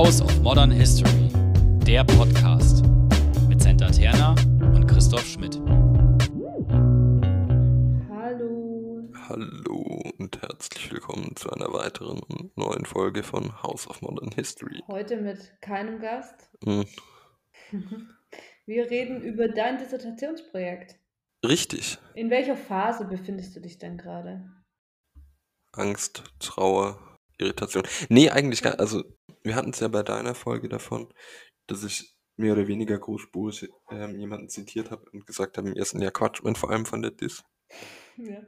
House of Modern History, der Podcast mit Senta Terna und Christoph Schmidt. Hallo. Hallo und herzlich willkommen zu einer weiteren und neuen Folge von House of Modern History. Heute mit keinem Gast. Hm, Wir reden über dein Dissertationsprojekt. richtig. In welcher Phase befindest du dich denn gerade? Angst, Trauer, Irritation. Nee, eigentlich gar Also, wir hatten es ja bei deiner Folge davon, dass ich mehr oder weniger großspurig ähm, jemanden zitiert habe und gesagt habe, im ersten Jahr Quatsch, und vor allem von der Dis. Ja.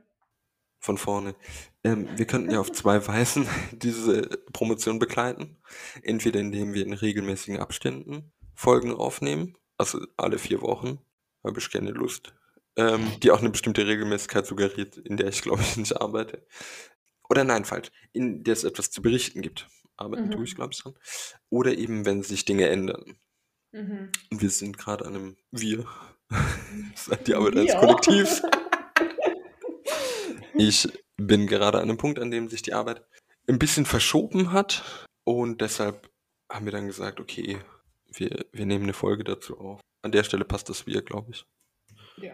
Von vorne. Ähm, wir könnten ja auf zwei Weisen diese Promotion begleiten. Entweder indem wir in regelmäßigen Abständen Folgen aufnehmen, also alle vier Wochen, habe ich gerne Lust, ähm, die auch eine bestimmte Regelmäßigkeit suggeriert, in der ich glaube ich nicht arbeite. Oder nein, falsch, in der es etwas zu berichten gibt. Arbeiten Mhm. tue ich, glaube ich, dran. Oder eben, wenn sich Dinge ändern. Mhm. Wir sind gerade an einem Wir. Das ist die Arbeit als? Kollektiv. Ich bin gerade an einem Punkt, an dem sich die Arbeit ein bisschen verschoben hat. Und deshalb haben wir dann gesagt, okay, wir, wir nehmen eine Folge dazu auf. An der Stelle passt das Wir, glaube ich. Ja.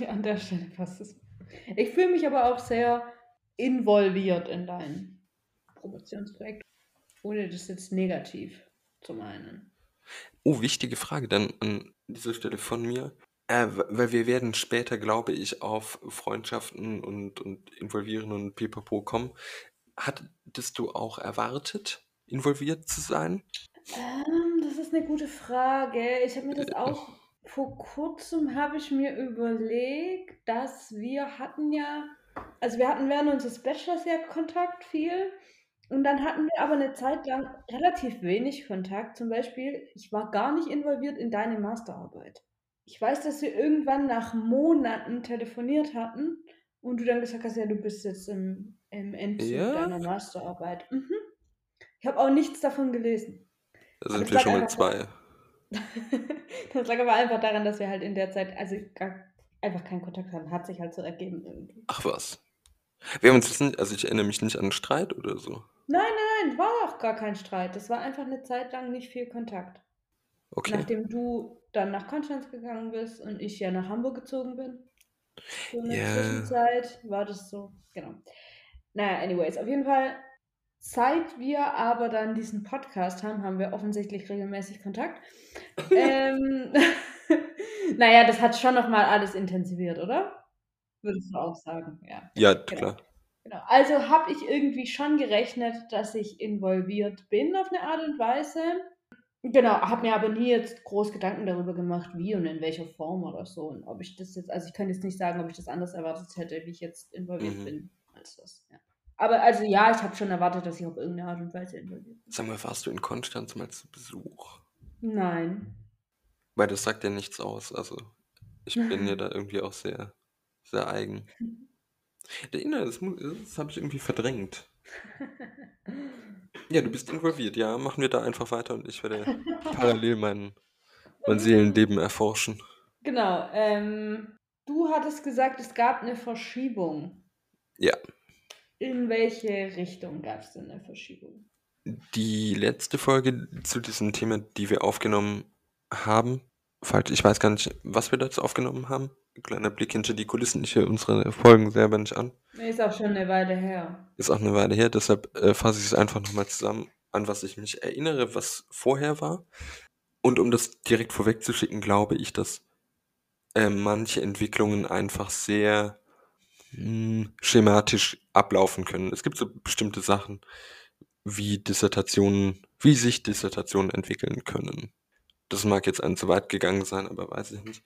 An der Stelle passt es. Ich fühle mich aber auch sehr involviert in dein Promotionsprojekt, ohne das jetzt negativ zu meinen. Oh, wichtige Frage dann an dieser Stelle von mir. Äh, weil wir werden später, glaube ich, auf Freundschaften und, und Involvieren und Pipapo kommen. Hattest du auch erwartet, involviert zu sein? Ähm, das ist eine gute Frage. Ich habe mir das auch vor kurzem habe ich mir überlegt, dass wir hatten ja, also wir hatten während unseres Bachelors ja Kontakt viel und dann hatten wir aber eine Zeit lang relativ wenig Kontakt. Zum Beispiel, ich war gar nicht involviert in deine Masterarbeit. Ich weiß, dass wir irgendwann nach Monaten telefoniert hatten und du dann gesagt hast, ja, du bist jetzt im, im Endzug Ja? deiner Masterarbeit. Mhm. Ich habe auch nichts davon gelesen. Da sind wir schon einfach zwei. das lag aber einfach daran, dass wir halt in der Zeit also gar, einfach keinen Kontakt haben. Hat sich halt so ergeben irgendwie. Ach was. Wir haben uns jetzt nicht, also ich erinnere mich nicht an einen Streit oder so. Nein, nein, nein, war auch gar kein Streit. Das war einfach eine Zeit lang nicht viel Kontakt. Okay. Nachdem du dann nach Konstanz gegangen bist und ich ja nach Hamburg gezogen bin. So in der Ja. Zwischenzeit war das so, genau. Naja, anyways, auf jeden Fall, seit wir aber dann diesen Podcast haben, haben wir offensichtlich regelmäßig Kontakt. ähm, naja, das hat schon nochmal alles intensiviert, oder? Würdest du auch sagen, ja. Ja, Genau. klar. Genau. Also habe ich irgendwie schon gerechnet, dass ich involviert bin auf eine Art und Weise. Genau, habe mir aber nie jetzt groß Gedanken darüber gemacht, wie und in welcher Form oder so. Und ob ich das jetzt, also ich kann jetzt nicht sagen, ob ich das anders erwartet hätte, wie ich jetzt involviert Mhm. bin, als das. Ja. Aber also ja, ich habe schon erwartet, dass ich auf irgendeine Art und Weise involviert bin. Sag mal, warst du in Konstanz mal zu Besuch? Nein. Weil das sagt ja nichts aus. Also ich bin ja da irgendwie auch sehr, sehr eigen. Das, das habe ich irgendwie verdrängt. Ja, du bist involviert. Ja, machen wir da einfach weiter und ich werde parallel mein, mein Seelenleben erforschen. Genau. Ähm, du hattest gesagt, es gab eine Verschiebung. Ja. In welche Richtung gab es denn eine Verschiebung? Die letzte Folge zu diesem Thema, die wir aufgenommen haben, falls ich weiß gar nicht, was wir dazu aufgenommen haben. Ein kleiner Blick hinter die Kulissen. Ich höre unsere Folgen selber nicht an. Ist auch schon eine Weile her. Ist auch eine Weile her, deshalb äh, fasse ich es einfach nochmal zusammen, an was ich mich erinnere, was vorher war. Und um das direkt vorwegzuschicken, glaube ich, dass äh, manche Entwicklungen einfach sehr mh, schematisch ablaufen können. Es gibt so bestimmte Sachen, wie Dissertationen, wie sich Dissertationen entwickeln können. Das mag jetzt ein zu weit gegangen sein, aber weiß ich nicht.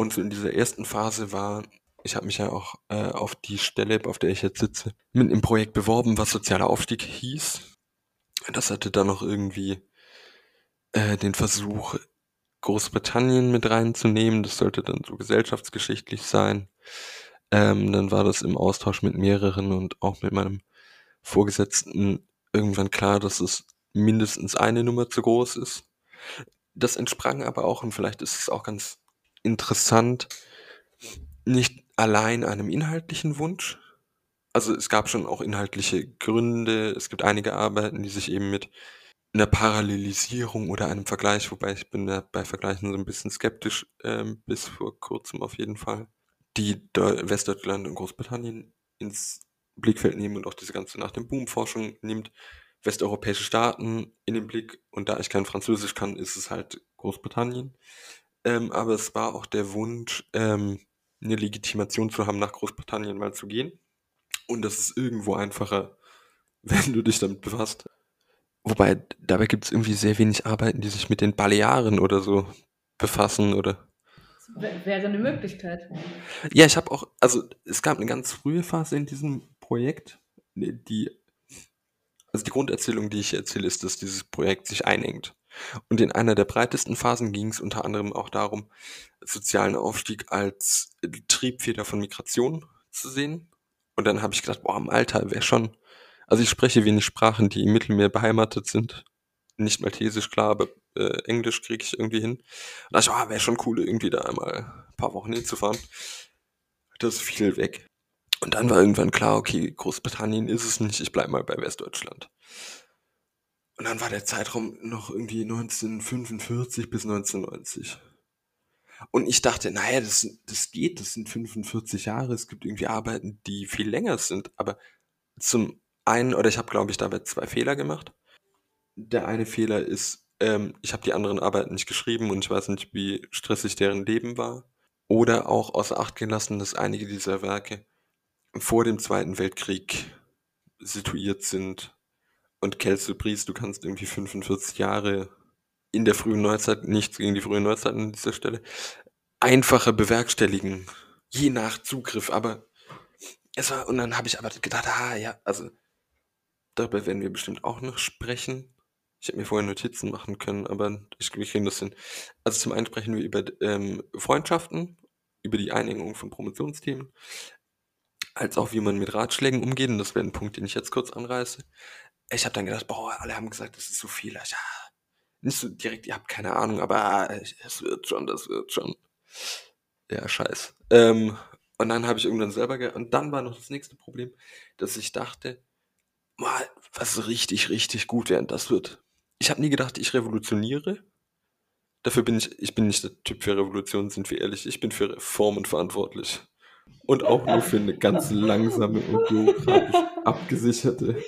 Und so in dieser ersten Phase war, ich habe mich ja auch äh, auf die Stelle, auf der ich jetzt sitze, mit einem Projekt beworben, was sozialer Aufstieg hieß. Das hatte dann noch irgendwie äh, den Versuch, Großbritannien mit reinzunehmen. Das sollte dann so gesellschaftsgeschichtlich sein. Ähm, dann war das im Austausch mit mehreren und auch mit meinem Vorgesetzten irgendwann klar, dass es mindestens eine Nummer zu groß ist. Das entsprang aber auch, und vielleicht ist es auch ganz interessant, nicht allein einem inhaltlichen Wunsch. Also es gab schon auch inhaltliche Gründe. Es gibt einige Arbeiten, die sich eben mit einer Parallelisierung oder einem Vergleich, wobei ich bin da bei Vergleichen so ein bisschen skeptisch, ähm, bis vor kurzem auf jeden Fall, die Deu Westdeutschland und Großbritannien ins Blickfeld nehmen und auch diese ganze nach dem Boom-Forschung nimmt westeuropäische Staaten in den Blick und da ich kein Französisch kann, ist es halt Großbritannien. Ähm, aber es war auch der Wunsch, ähm, eine Legitimation zu haben, nach Großbritannien mal zu gehen. Und das ist irgendwo einfacher, wenn du dich damit befasst. Wobei, dabei gibt es irgendwie sehr wenig Arbeiten, die sich mit den Balearen oder so befassen, oder? Wäre eine Möglichkeit. Ja, ich habe auch, also es gab eine ganz frühe Phase in diesem Projekt, die, also die Grunderzählung, die ich erzähle, ist, dass dieses Projekt sich einengt. Und in einer der breitesten Phasen ging es unter anderem auch darum, sozialen Aufstieg als Triebfeder von Migration zu sehen. Und dann habe ich gedacht, boah, im Alter wäre schon, also ich spreche wenig Sprachen, die im Mittelmeer beheimatet sind. Nicht maltesisch, klar, aber äh, Englisch kriege ich irgendwie hin. Und da dachte ich, oh, wäre schon cool, irgendwie da einmal ein paar Wochen hinzufahren. Das fiel weg. Und dann war irgendwann klar, okay, Großbritannien ist es nicht, ich bleibe mal bei Westdeutschland. Und dann war der Zeitraum noch irgendwie 1945 bis 1990. Und ich dachte, naja, das, das geht, das sind 45 Jahre, es gibt irgendwie Arbeiten, die viel länger sind. Aber zum einen, oder ich habe, glaube ich, dabei zwei Fehler gemacht. Der eine Fehler ist, ähm, ich habe die anderen Arbeiten nicht geschrieben und ich weiß nicht, wie stressig deren Leben war. Oder auch außer Acht gelassen, dass einige dieser Werke vor dem Zweiten Weltkrieg situiert sind. Und Kelsey Priest, du kannst irgendwie 45 Jahre in der frühen Neuzeit, nichts gegen die frühe Neuzeit an dieser Stelle, einfacher bewerkstelligen. Je nach Zugriff, aber es war, und dann habe ich aber gedacht, ah ja, also darüber werden wir bestimmt auch noch sprechen. Ich hätte mir vorher Notizen machen können, aber ich, wir kriegen das hin. Also zum einen sprechen wir über ähm, Freundschaften, über die Einengung von Promotionsthemen, als auch wie man mit Ratschlägen umgeht. Und das wäre ein Punkt, den ich jetzt kurz anreiße. Ich habe dann gedacht, boah, alle haben gesagt, das ist so viel. Ich, ja, nicht so direkt, ihr habt keine Ahnung, aber es wird schon, das wird schon. Ja, scheiß. Ähm, und dann habe ich irgendwann selber, ge und dann war noch das nächste Problem, dass ich dachte, mal, was richtig, richtig gut wäre, das wird. Ich habe nie gedacht, ich revolutioniere. Dafür bin ich, ich bin nicht der Typ für Revolution, sind wir ehrlich. Ich bin für Reformen verantwortlich. Und auch nur für eine ganz langsame und bürokratisch abgesicherte.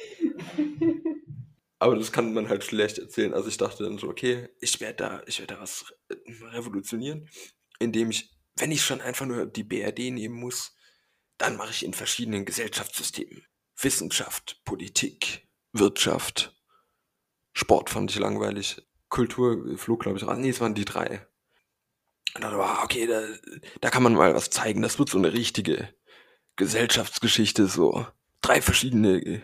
Aber das kann man halt schlecht erzählen. Also ich dachte dann so, okay, ich werde da, ich werde da was revolutionieren, indem ich, wenn ich schon einfach nur die BRD nehmen muss, dann mache ich in verschiedenen Gesellschaftssystemen. Wissenschaft, Politik, Wirtschaft, Sport fand ich langweilig. Kultur flog, glaube ich, raus. Nee, es waren die drei. Und dann war, okay, da, da kann man mal was zeigen. Das wird so eine richtige Gesellschaftsgeschichte, so drei verschiedene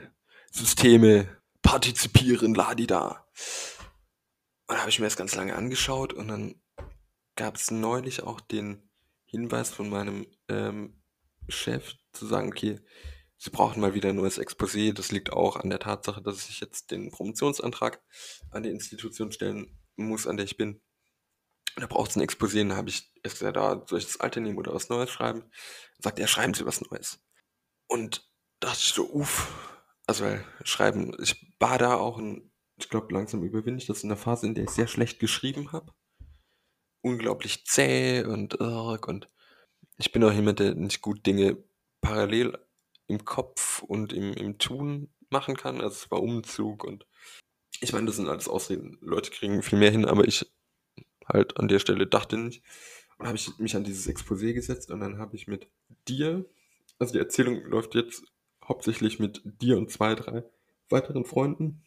Systeme partizipieren, ladida. Und da habe ich mir das ganz lange angeschaut und dann gab es neulich auch den Hinweis von meinem ähm, Chef zu sagen, okay, Sie brauchen mal wieder ein neues Exposé. Das liegt auch an der Tatsache, dass ich jetzt den Promotionsantrag an die Institution stellen muss, an der ich bin. Da braucht es ein Exposé. Dann habe ich erst gesagt, ah, soll ich das alte nehmen oder was Neues schreiben? Dann sagt er, schreiben Sie was Neues. Und dachte ich so, uff. Also, weil schreiben, ich war da auch ein, ich glaube, langsam überwinde ich das in der Phase, in der ich sehr schlecht geschrieben habe. Unglaublich zäh und irg und ich bin auch jemand, der nicht gut Dinge parallel im Kopf und im, im Tun machen kann. Also es war Umzug und ich meine, das sind alles Ausreden. Leute kriegen viel mehr hin, aber ich halt an der Stelle dachte nicht. Und habe ich mich an dieses Exposé gesetzt und dann habe ich mit dir, also die Erzählung läuft jetzt hauptsächlich mit dir und zwei, drei weiteren Freunden.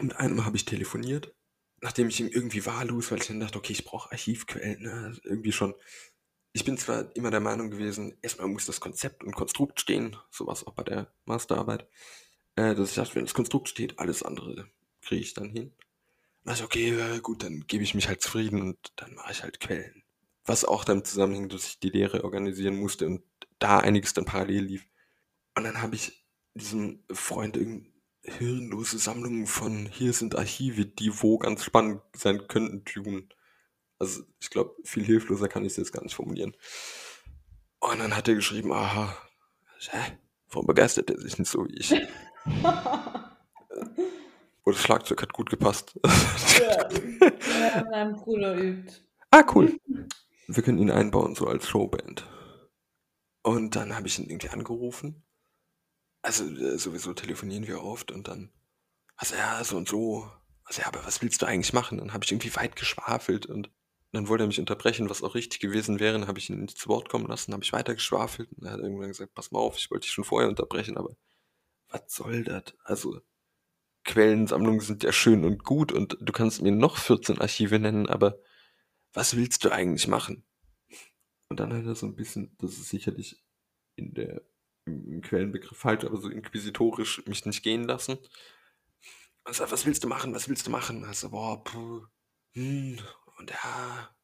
Mit einem habe ich telefoniert, nachdem ich ihm irgendwie wahllos, weil ich dann dachte, okay, ich brauche Archivquellen, ne? irgendwie schon ich bin zwar immer der Meinung gewesen, erstmal muss das Konzept und Konstrukt stehen, sowas auch bei der Masterarbeit, äh, dass ich dachte, wenn das Konstrukt steht, alles andere kriege ich dann hin. Also okay, äh, gut, dann gebe ich mich halt zufrieden und dann mache ich halt Quellen. Was auch damit zusammenhängt, dass ich die Lehre organisieren musste und da einiges dann parallel lief. Und dann habe ich diesem Freund irgendwie hirnlose Sammlungen von hier sind Archive, die wo ganz spannend sein könnten, tun. Also ich glaube, viel hilfloser kann ich es jetzt gar nicht formulieren. Und dann hat er geschrieben, aha, hä? warum begeistert er sich nicht so wie ich? Oh, das Schlagzeug hat gut gepasst. Ja, ja mein Bruder übt. ah, cool. Wir können ihn einbauen, so als Showband. Und dann habe ich ihn irgendwie angerufen. Also äh, sowieso telefonieren wir oft und dann, also ja, so und so. Also ja, aber was willst du eigentlich machen? Dann habe ich irgendwie weit geschwafelt und dann wollte er mich unterbrechen, was auch richtig gewesen wäre. Dann habe ich ihn nicht zu Wort kommen lassen, habe ich weiter geschwafelt und er hat irgendwann gesagt, pass mal auf, ich wollte dich schon vorher unterbrechen, aber was soll das? Also Quellensammlungen sind ja schön und gut und du kannst mir noch 14 Archive nennen, aber was willst du eigentlich machen? Und dann hat er so ein bisschen, das ist sicherlich in der, im, Quellenbegriff falsch, aber so inquisitorisch mich nicht gehen lassen. Sagt, was willst du machen, was willst du machen? Also, boah, puh, hm, und ja.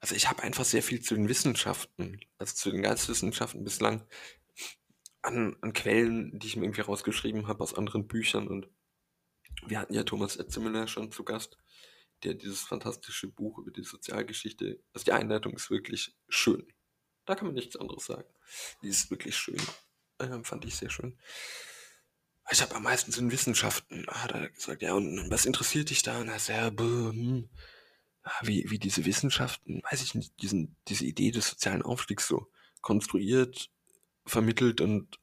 Also ich habe einfach sehr viel zu den Wissenschaften, also zu den Geisteswissenschaften bislang an, an Quellen, die ich mir irgendwie rausgeschrieben habe aus anderen Büchern. Und wir hatten ja Thomas Etzemüller schon zu Gast, der dieses fantastische Buch über die Sozialgeschichte, also die Einleitung ist wirklich schön. Da kann man nichts anderes sagen. Die ist wirklich schön. Äh, fand ich sehr schön. Ich habe am meisten in Wissenschaften, hat er gesagt, ja, und was interessiert dich da? Sagt, ja, hm, wie, wie diese Wissenschaften, weiß ich nicht, diesen, diese Idee des sozialen Aufstiegs so konstruiert vermittelt und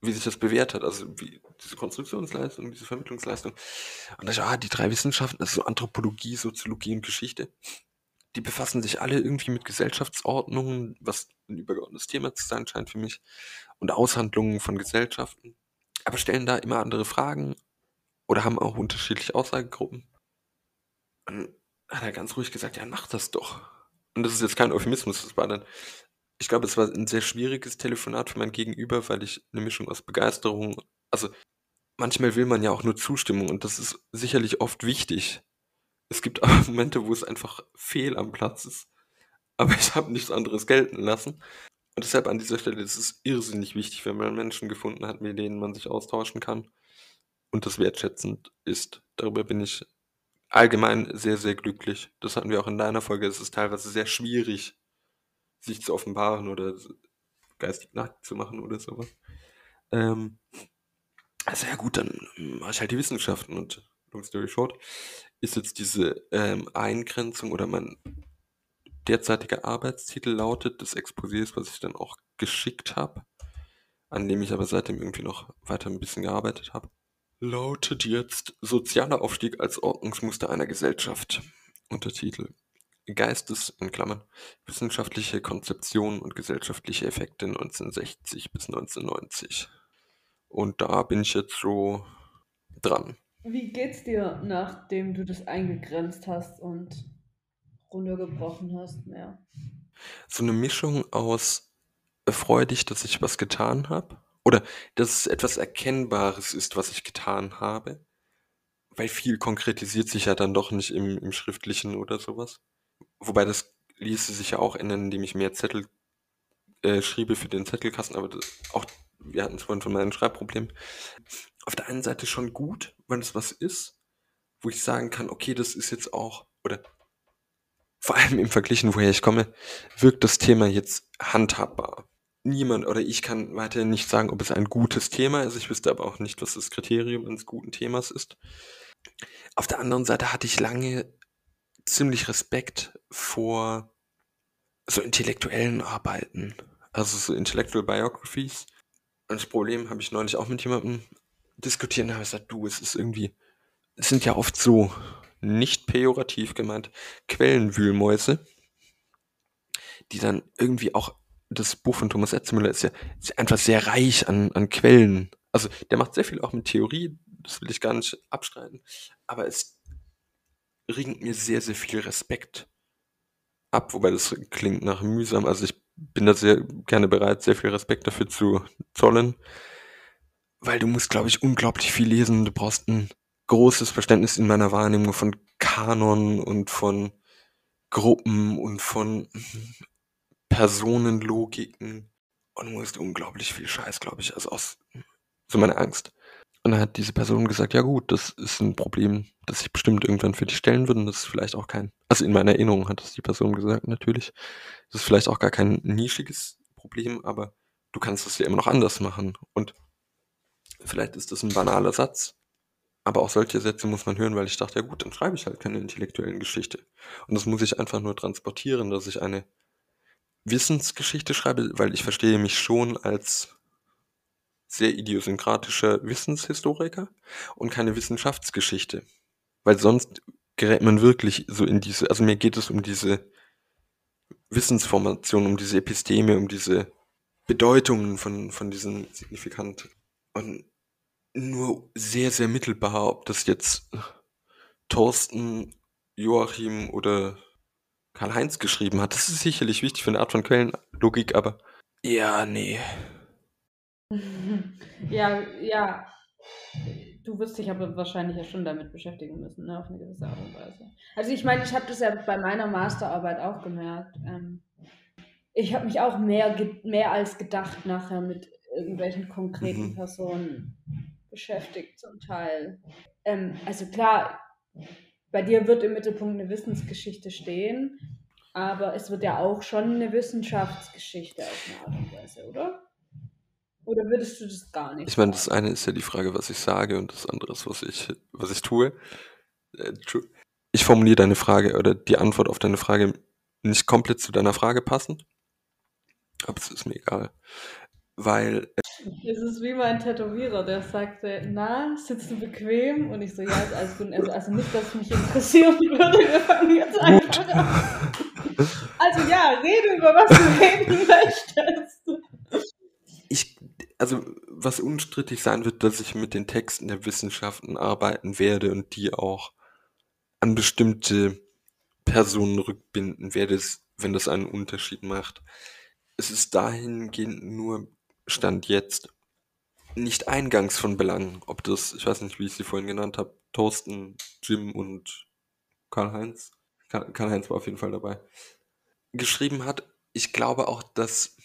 wie sich das bewährt hat, also wie diese Konstruktionsleistung, diese Vermittlungsleistung. Und da ich, ah, die drei Wissenschaften, also so Anthropologie, Soziologie und Geschichte, die befassen sich alle irgendwie mit Gesellschaftsordnungen, was ein übergeordnetes Thema zu sein scheint für mich, und Aushandlungen von Gesellschaften, aber stellen da immer andere Fragen oder haben auch unterschiedliche Aussagegruppen. Und hat er ganz ruhig gesagt, ja, mach das doch. Und das ist jetzt kein Euphemismus, das war dann ich glaube, es war ein sehr schwieriges Telefonat für mein Gegenüber, weil ich eine Mischung aus Begeisterung also, manchmal will man ja auch nur Zustimmung und das ist sicherlich oft wichtig. Es gibt aber Momente, wo es einfach fehl am Platz ist, aber ich habe nichts anderes gelten lassen. Und deshalb an dieser Stelle ist es irrsinnig wichtig, wenn man Menschen gefunden hat, mit denen man sich austauschen kann und das wertschätzend ist. Darüber bin ich allgemein sehr, sehr glücklich. Das hatten wir auch in deiner Folge. Es ist teilweise sehr schwierig, sich zu offenbaren oder geistig nackt zu machen oder sowas. Ähm, also ja gut, dann mache ich halt die Wissenschaften und long story short ist jetzt diese ähm, Eingrenzung oder mein derzeitiger Arbeitstitel lautet des Exposés, was ich dann auch geschickt habe, an dem ich aber seitdem irgendwie noch weiter ein bisschen gearbeitet habe, lautet jetzt Sozialer Aufstieg als Ordnungsmuster einer Gesellschaft. Untertitel Geistes in Klammern wissenschaftliche Konzeption und gesellschaftliche Effekte 1960 bis 1990. Und da bin ich jetzt so dran. Wie geht's dir, nachdem du das eingegrenzt hast und runtergebrochen hast mehr? So eine Mischung aus freudig, dass ich was getan habe oder dass es etwas Erkennbares ist, was ich getan habe, weil viel konkretisiert sich ja dann doch nicht im, im Schriftlichen oder sowas. Wobei das ließe sich ja auch ändern, indem ich mehr Zettel äh, schriebe für den Zettelkasten, aber das, auch, wir hatten es vorhin von meinem Schreibproblem. Auf der einen Seite schon gut, weil es was ist, wo ich sagen kann, okay, das ist jetzt auch, oder vor allem im Verglichen, woher ich komme, wirkt das Thema jetzt handhabbar. Niemand oder ich kann weiterhin nicht sagen, ob es ein gutes Thema ist. Ich wüsste aber auch nicht, was das Kriterium eines guten Themas ist. Auf der anderen Seite hatte ich lange ziemlich Respekt vor so intellektuellen Arbeiten, also so Intellectual Biographies. Und das Problem habe ich neulich auch mit jemandem diskutiert und habe gesagt, du, es ist irgendwie, es sind ja oft so nicht pejorativ gemeint Quellenwühlmäuse, die dann irgendwie auch, das Buch von Thomas Etzmüller ist ja ist einfach sehr reich an, an Quellen. Also der macht sehr viel auch mit Theorie, das will ich gar nicht abstreiten, aber es ringt mir sehr, sehr viel Respekt ab, wobei das klingt nach mühsam. Also ich bin da sehr gerne bereit, sehr viel Respekt dafür zu zollen, weil du musst, glaube ich, unglaublich viel lesen. Du brauchst ein großes Verständnis in meiner Wahrnehmung von Kanon und von Gruppen und von Personenlogiken und du musst unglaublich viel Scheiß, glaube ich, also aus so meine Angst. Und dann hat diese Person gesagt, ja gut, das ist ein Problem, das sich bestimmt irgendwann für dich stellen würde. Und das ist vielleicht auch kein, also in meiner Erinnerung hat das die Person gesagt, natürlich. Das ist vielleicht auch gar kein nischiges Problem, aber du kannst es ja immer noch anders machen. Und vielleicht ist das ein banaler Satz. aber auch solche Sätze muss man hören, weil ich dachte, ja gut, dann schreibe ich halt keine intellektuellen Geschichte. Und das muss ich einfach nur transportieren, dass ich eine Wissensgeschichte schreibe, weil ich verstehe mich schon als sehr idiosynkratischer Wissenshistoriker und keine Wissenschaftsgeschichte. Weil sonst gerät man wirklich so in diese, also mir geht es um diese Wissensformation, um diese Episteme, um diese Bedeutungen von, von diesen signifikant und nur sehr, sehr mittelbar, ob das jetzt Thorsten, Joachim oder Karl-Heinz geschrieben hat. Das ist sicherlich wichtig für eine Art von Quellenlogik, aber ja, nee. Ja, ja. Du wirst dich aber wahrscheinlich ja schon damit beschäftigen müssen, ne, auf eine gewisse Art und Weise. Also ich meine, ich habe das ja bei meiner Masterarbeit auch gemerkt. Ähm, ich habe mich auch mehr, mehr als gedacht nachher mit irgendwelchen konkreten mhm. Personen beschäftigt zum Teil. Ähm, also klar, bei dir wird im Mittelpunkt eine Wissensgeschichte stehen, aber es wird ja auch schon eine Wissenschaftsgeschichte auf eine Art und Weise, oder? Oder würdest du das gar nicht? Ich meine, das eine ist ja die Frage, was ich sage, und das andere ist, was ich, was ich tue. Äh, ich formuliere deine Frage oder die Antwort auf deine Frage nicht komplett zu deiner Frage passend. Aber es ist mir egal. Weil. Es ist wie mein Tätowierer, der sagte, na, sitzt du bequem? Und ich so, ja, ist alles gut. Also, also nicht, dass es mich interessieren würde, wir fangen jetzt einfach an. Also ja, rede über was du reden möchtest. Ich, also was unstrittig sein wird, dass ich mit den Texten der Wissenschaften arbeiten werde und die auch an bestimmte Personen rückbinden werde, wenn das einen Unterschied macht. Es ist dahingehend nur Stand jetzt nicht eingangs von Belang, ob das, ich weiß nicht, wie ich sie vorhin genannt habe, Thorsten, Jim und Karl-Heinz, Karl-Heinz war auf jeden Fall dabei, geschrieben hat. Ich glaube auch, dass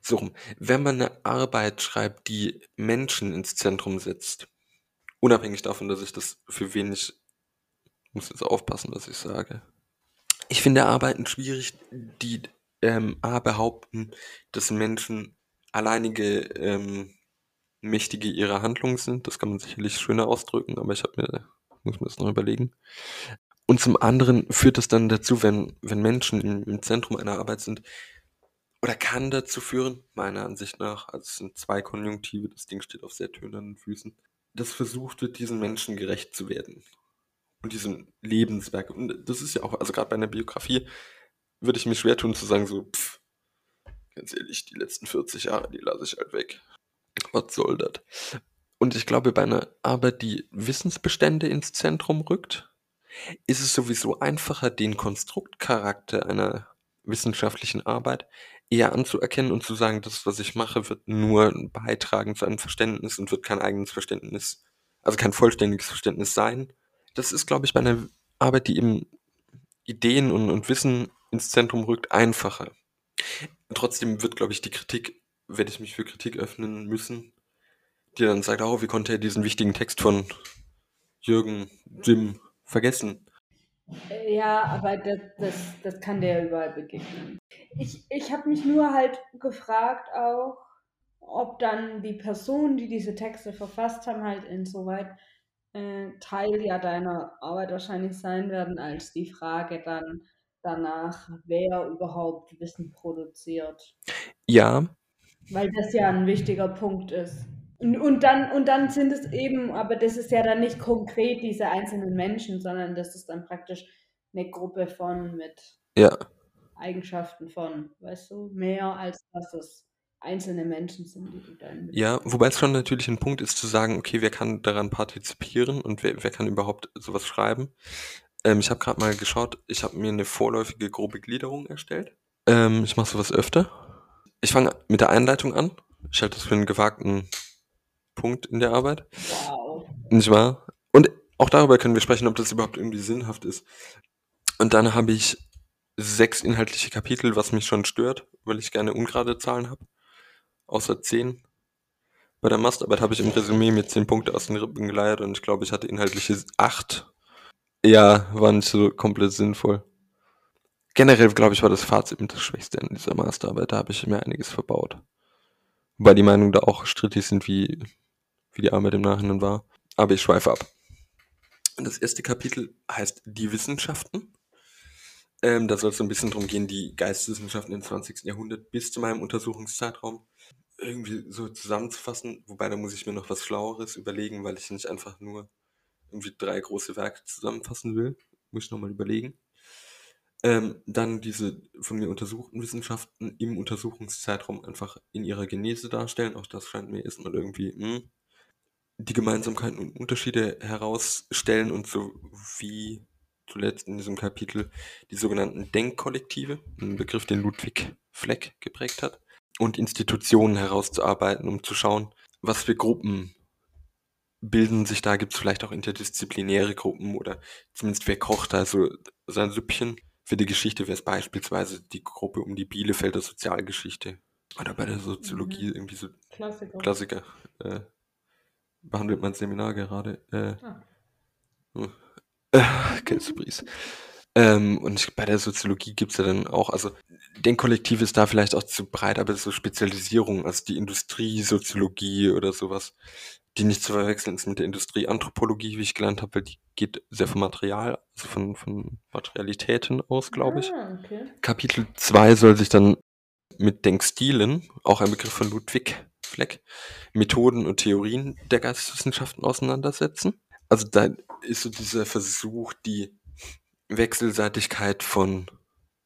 so, wenn man eine Arbeit schreibt, die Menschen ins Zentrum setzt, unabhängig davon, dass ich das für wenig, muss jetzt aufpassen, was ich sage. Ich finde Arbeiten schwierig, die ähm, A behaupten, dass Menschen alleinige ähm, Mächtige ihrer Handlungen sind. Das kann man sicherlich schöner ausdrücken, aber ich habe mir, muss mir das noch überlegen. Und zum anderen führt es dann dazu, wenn, wenn Menschen im, im Zentrum einer Arbeit sind, oder kann dazu führen, meiner Ansicht nach, also es sind zwei Konjunktive, das Ding steht auf sehr tönernen Füßen, dass versucht wird, diesen Menschen gerecht zu werden. Und diesem Lebenswerk. Und das ist ja auch, also gerade bei einer Biografie, würde ich mir schwer tun zu sagen, so, pff, ganz ehrlich, die letzten 40 Jahre, die lasse ich halt weg. Was soll das? Und ich glaube, bei einer Arbeit, die Wissensbestände ins Zentrum rückt, ist es sowieso einfacher, den Konstruktcharakter einer wissenschaftlichen Arbeit eher anzuerkennen und zu sagen, das, was ich mache, wird nur beitragen zu einem Verständnis und wird kein eigenes Verständnis, also kein vollständiges Verständnis sein. Das ist, glaube ich, bei einer Arbeit, die eben Ideen und, und Wissen ins Zentrum rückt, einfacher. Trotzdem wird, glaube ich, die Kritik, werde ich mich für Kritik öffnen müssen, die dann sagt, oh, wie konnte er diesen wichtigen Text von Jürgen, Jim vergessen? Ja, aber das, das, das kann der überall begegnen. Ich, ich habe mich nur halt gefragt auch, ob dann die Personen, die diese Texte verfasst haben, halt insoweit äh, Teil ja deiner Arbeit wahrscheinlich sein werden, als die Frage dann, danach, wer überhaupt Wissen produziert. Ja. Weil das ja ein wichtiger Punkt ist. Und, und, dann, und dann sind es eben, aber das ist ja dann nicht konkret diese einzelnen Menschen, sondern das ist dann praktisch eine Gruppe von mit ja. Eigenschaften von, weißt du, mehr als dass es einzelne Menschen sind, die du dann. Ja, wobei es schon natürlich ein Punkt ist zu sagen, okay, wer kann daran partizipieren und wer, wer kann überhaupt sowas schreiben. Ähm, ich habe gerade mal geschaut, ich habe mir eine vorläufige grobe Gliederung erstellt. Ähm, ich mache sowas öfter. Ich fange mit der Einleitung an. Ich halte das für einen gewagten Punkt in der Arbeit. Wow. Nicht wahr? Und auch darüber können wir sprechen, ob das überhaupt irgendwie sinnhaft ist. Und dann habe ich sechs inhaltliche Kapitel, was mich schon stört, weil ich gerne ungerade Zahlen habe. Außer zehn. Bei der Masterarbeit habe ich im Resümee mir zehn Punkte aus den Rippen geleiert und ich glaube, ich hatte inhaltliche acht ja, war nicht so komplett sinnvoll. Generell, glaube ich, war das Fazit mit das Schwächste in dieser Masterarbeit. Da habe ich mir einiges verbaut. Wobei die Meinungen da auch strittig sind, wie, wie die Arbeit im Nachhinein war. aber ich schweife ab. Das erste Kapitel heißt Die Wissenschaften. Ähm, da soll es so ein bisschen darum gehen, die Geisteswissenschaften im 20. Jahrhundert bis zu meinem Untersuchungszeitraum irgendwie so zusammenzufassen. Wobei, da muss ich mir noch was Schlaueres überlegen, weil ich nicht einfach nur irgendwie drei große Werke zusammenfassen will. Muss ich nochmal überlegen. Ähm, dann diese von mir untersuchten Wissenschaften im Untersuchungszeitraum einfach in ihrer Genese darstellen. Auch das scheint mir erstmal irgendwie mh, hm, die Gemeinsamkeiten und Unterschiede herausstellen und so wie zuletzt in diesem Kapitel die sogenannten Denkkollektive, ein Begriff, den Ludwig Fleck geprägt hat, und Institutionen herauszuarbeiten, um zu schauen, was für Gruppen bilden sich da, gibt es vielleicht auch interdisziplinäre Gruppen oder zumindest wer kocht da so sein Süppchen. Für die Geschichte wäre es beispielsweise die Gruppe um die Bielefelder Sozialgeschichte. Oder bei der Soziologie mhm. irgendwie so Klassiker. Klassiker. Äh, behandelt mein Seminar gerade. Äh, ah. Hm. äh, Ähm, und bei der Soziologie gibt es ja dann auch, also Denkkollektiv ist da vielleicht auch zu breit, aber so Spezialisierung, also die Industriesoziologie oder sowas, die nicht zu verwechseln ist mit der Industrieanthropologie, wie ich gelernt habe, weil die geht sehr vom Material, also von, von Materialitäten aus, glaube ich. Ah, okay. Kapitel 2 soll sich dann mit Denkstilen, auch ein Begriff von Ludwig Fleck, Methoden und Theorien der Geisteswissenschaften auseinandersetzen. Also da ist so dieser Versuch, die Wechselseitigkeit von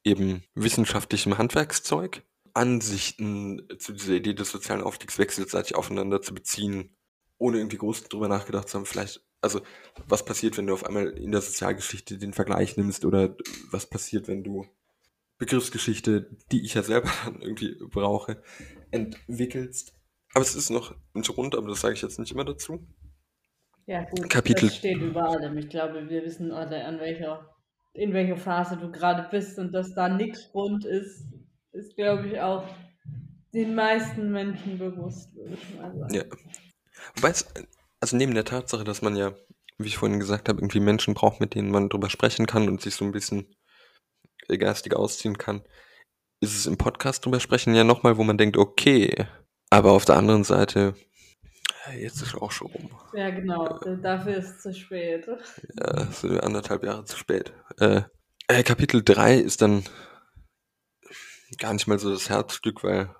eben wissenschaftlichem Handwerkszeug, Ansichten zu dieser Idee des sozialen Aufstiegs wechselseitig aufeinander zu beziehen ohne irgendwie groß drüber nachgedacht zu haben, vielleicht, also was passiert, wenn du auf einmal in der Sozialgeschichte den Vergleich nimmst oder was passiert, wenn du Begriffsgeschichte, die ich ja selber dann irgendwie brauche, entwickelst. Aber es ist noch ein Grund, aber das sage ich jetzt nicht immer dazu. Ja, gut, Kapitel. das steht überall. Ich glaube, wir wissen alle, an welcher, in welcher Phase du gerade bist und dass da nichts rund ist, ist, glaube ich, auch den meisten Menschen bewusst, würde ich mal sagen. Ja, Wobei es, also neben der Tatsache, dass man ja, wie ich vorhin gesagt habe, irgendwie Menschen braucht, mit denen man drüber sprechen kann und sich so ein bisschen geistig ausziehen kann, ist es im Podcast drüber sprechen ja nochmal, wo man denkt, okay, aber auf der anderen Seite, jetzt ist auch schon rum. Ja, genau, ja. dafür ist es zu spät. Ja, so anderthalb Jahre zu spät. Äh, äh, Kapitel 3 ist dann gar nicht mal so das Herzstück, weil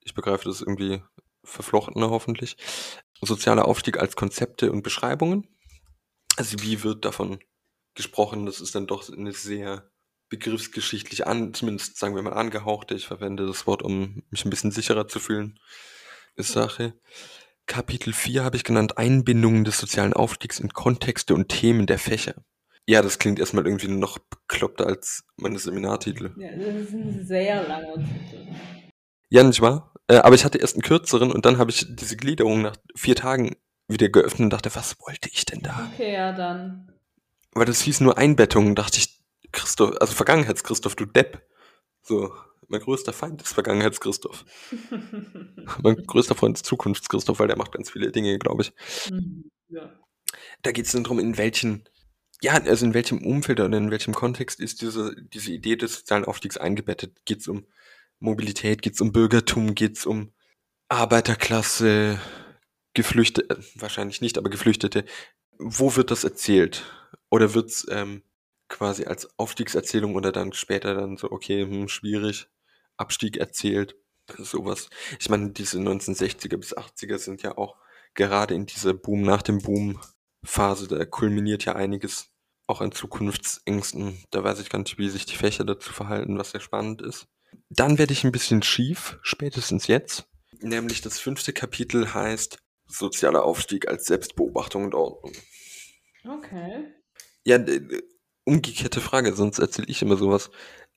ich begreife das irgendwie verflochtener hoffentlich. Sozialer Aufstieg als Konzepte und Beschreibungen. Also wie wird davon gesprochen? Das ist dann doch eine sehr begriffsgeschichtlich an, zumindest sagen wir mal angehauchte. Ich verwende das Wort, um mich ein bisschen sicherer zu fühlen. Ist Sache. Kapitel 4 habe ich genannt Einbindungen des sozialen Aufstiegs in Kontexte und Themen der Fächer. Ja, das klingt erstmal irgendwie noch bekloppter als meine Seminartitel. Ja, das ist ein sehr langer Titel. Ja, nicht wahr? Äh, aber ich hatte erst einen kürzeren und dann habe ich diese Gliederung nach vier Tagen wieder geöffnet und dachte, was wollte ich denn da? Okay, ja, dann. Weil das hieß nur Einbettung, dachte ich, Christoph, also Vergangenheits-Christoph, du Depp. So, mein größter Feind ist Vergangenheits-Christoph. mein größter Freund ist Zukunfts-Christoph, weil der macht ganz viele Dinge, glaube ich. Mhm, ja. Da geht es dann darum, in welchen, ja, also in welchem Umfeld oder in welchem Kontext ist diese, diese Idee des sozialen Aufstiegs eingebettet? Geht es um Mobilität, geht es um Bürgertum, geht es um Arbeiterklasse, Geflüchtete, äh, wahrscheinlich nicht, aber Geflüchtete. Wo wird das erzählt? Oder wird es ähm, quasi als Aufstiegserzählung oder dann später dann so, okay, hm, schwierig, Abstieg erzählt, sowas. Ich meine, diese 1960er bis 80er sind ja auch gerade in dieser Boom nach dem Boom Phase, da kulminiert ja einiges auch an Zukunftsängsten. Da weiß ich gar nicht, wie sich die Fächer dazu verhalten, was sehr spannend ist. Dann werde ich ein bisschen schief, spätestens jetzt. Nämlich das fünfte Kapitel heißt Sozialer Aufstieg als Selbstbeobachtung und Ordnung. Okay. Ja, umgekehrte Frage, sonst erzähle ich immer sowas.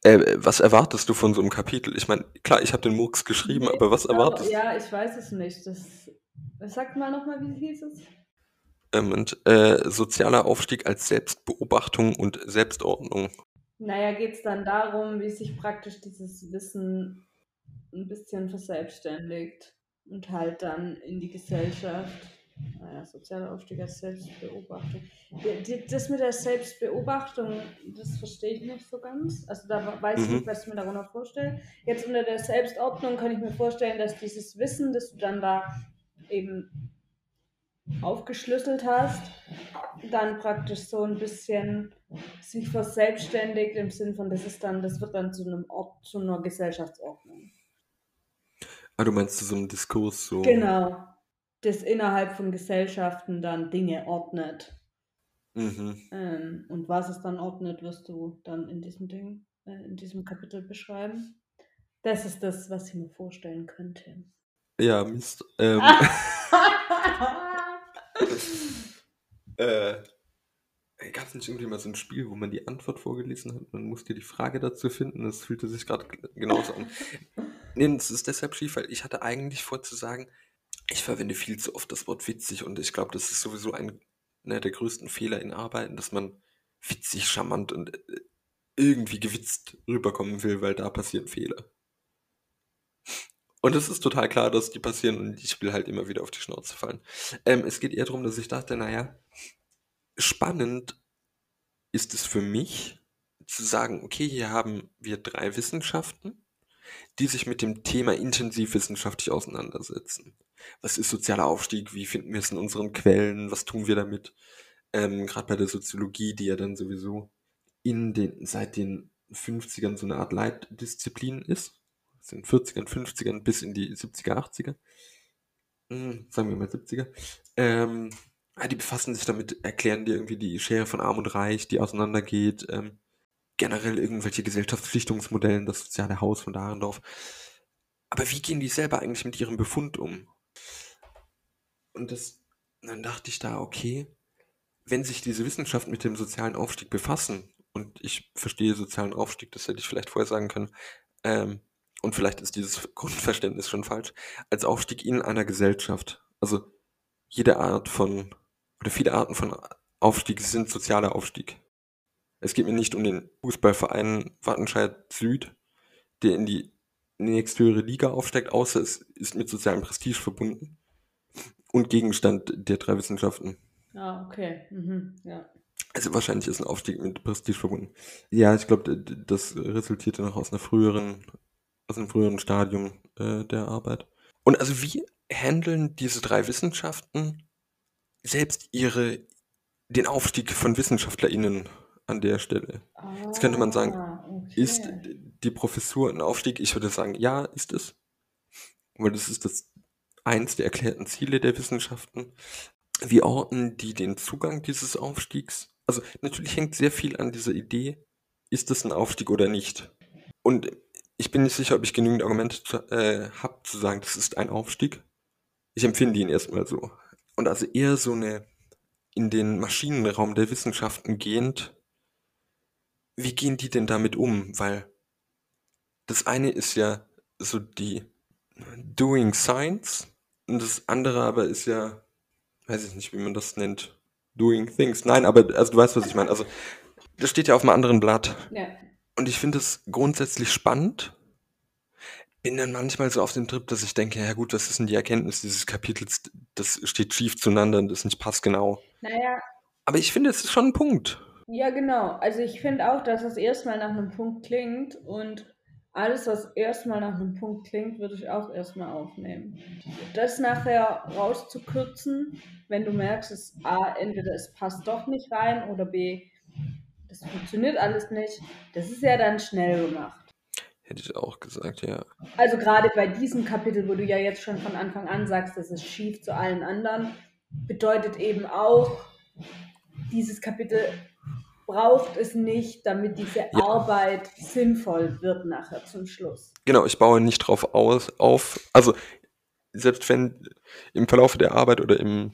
Äh, was erwartest du von so einem Kapitel? Ich meine, klar, ich habe den Murks geschrieben, nee, aber was erwartest du? Ja, ich weiß es nicht. Das, sag mal nochmal, wie hieß es? Ähm, und, äh, sozialer Aufstieg als Selbstbeobachtung und Selbstordnung. Naja, geht es dann darum, wie sich praktisch dieses Wissen ein bisschen verselbstständigt und halt dann in die Gesellschaft, naja, sozialer Aufstieg als Selbstbeobachtung. Das mit der Selbstbeobachtung, das verstehe ich nicht so ganz. Also da weiß ich mhm. nicht, was ich mir darunter vorstelle. Jetzt unter der Selbstordnung kann ich mir vorstellen, dass dieses Wissen, das du dann da eben aufgeschlüsselt hast, dann praktisch so ein bisschen sich verselbstständigt im Sinn von, das ist dann, das wird dann zu einem Ort, zu einer Gesellschaftsordnung. Ah, du meinst zu so einem Diskurs so. Genau. Das innerhalb von Gesellschaften dann Dinge ordnet. Mhm. Ähm, und was es dann ordnet, wirst du dann in diesem Ding, äh, in diesem Kapitel beschreiben. Das ist das, was ich mir vorstellen könnte. Ja, Mist. Ähm, äh, Gab es nicht irgendwie mal so ein Spiel, wo man die Antwort vorgelesen hat? Man musste die Frage dazu finden. Das fühlte sich gerade genauso an. Nee, das ist deshalb schief, weil ich hatte eigentlich vor zu sagen, ich verwende viel zu oft das Wort witzig und ich glaube, das ist sowieso ein, einer der größten Fehler in Arbeiten, dass man witzig, charmant und äh, irgendwie gewitzt rüberkommen will, weil da passieren Fehler. Und es ist total klar, dass die passieren und ich will halt immer wieder auf die Schnauze fallen. Ähm, es geht eher darum, dass ich dachte, naja, spannend ist es für mich zu sagen, okay, hier haben wir drei Wissenschaften, die sich mit dem Thema intensiv wissenschaftlich auseinandersetzen. Was ist sozialer Aufstieg? Wie finden wir es in unseren Quellen? Was tun wir damit? Ähm, Gerade bei der Soziologie, die ja dann sowieso in den, seit den 50ern so eine Art Leitdisziplin ist. Aus den 40ern, 50ern bis in die 70er, 80er. Hm, sagen wir mal 70er. Ähm, die befassen sich damit, erklären dir irgendwie die Schere von Arm und Reich, die auseinandergeht. Ähm, generell irgendwelche Gesellschaftsschlichtungsmodellen, das soziale Haus von Dahrendorf. Aber wie gehen die selber eigentlich mit ihrem Befund um? Und das, dann dachte ich da, okay, wenn sich diese Wissenschaften mit dem sozialen Aufstieg befassen, und ich verstehe sozialen Aufstieg, das hätte ich vielleicht vorher sagen können, ähm, und vielleicht ist dieses Grundverständnis schon falsch, als Aufstieg in einer Gesellschaft. Also jede Art von, oder viele Arten von Aufstieg sind sozialer Aufstieg. Es geht mir nicht um den Fußballverein Wattenscheid Süd, der in die nächsthöhere Liga aufsteigt, außer es ist mit sozialem Prestige verbunden und Gegenstand der drei Wissenschaften. Ah, okay. Mhm. Ja. Also wahrscheinlich ist ein Aufstieg mit Prestige verbunden. Ja, ich glaube, das resultierte noch aus einer früheren, aus einem früheren Stadium äh, der Arbeit. Und also wie handeln diese drei Wissenschaften selbst ihre den Aufstieg von WissenschaftlerInnen an der Stelle. Jetzt könnte man sagen, Ah, okay. ist die Professur ein Aufstieg? Ich würde sagen, ja, ist es. Weil das ist das eins der erklärten Ziele der Wissenschaften. Wie ordnen die den Zugang dieses Aufstiegs? Also natürlich hängt sehr viel an dieser Idee, ist das ein Aufstieg oder nicht? Und ich bin nicht sicher, ob ich genügend Argumente äh, habe, zu sagen, das ist ein Aufstieg. Ich empfinde ihn erstmal so. Und also eher so eine in den Maschinenraum der Wissenschaften gehend, wie gehen die denn damit um? Weil das eine ist ja so die Doing Science und das andere aber ist ja, weiß ich nicht, wie man das nennt, Doing Things. Nein, aber also du weißt, was ich meine. Also das steht ja auf einem anderen Blatt. Ja. Und ich finde es grundsätzlich spannend. Bin dann manchmal so auf dem Trip, dass ich denke, ja gut, was ist denn die Erkenntnis dieses Kapitels? Das steht schief zueinander und ist nicht passgenau. Naja, Aber ich finde, es ist schon ein Punkt. ja, genau. Also ich finde auch, dass es erstmal nach einem Punkt klingt und alles, was erstmal nach einem Punkt klingt, würde ich auch erstmal aufnehmen. Das nachher rauszukürzen, wenn du merkst, es A, entweder es passt doch nicht rein oder B, das funktioniert alles nicht, das ist ja dann schnell gemacht. Hätte ich auch gesagt, ja. Also gerade bei diesem Kapitel, wo du ja jetzt schon von Anfang an sagst, das ist schief zu allen anderen, bedeutet eben auch, dieses Kapitel braucht es nicht, damit diese Ja. Arbeit sinnvoll wird nachher zum Schluss. Genau, ich baue nicht drauf aus, auf. Also, selbst wenn im Verlauf der Arbeit oder im,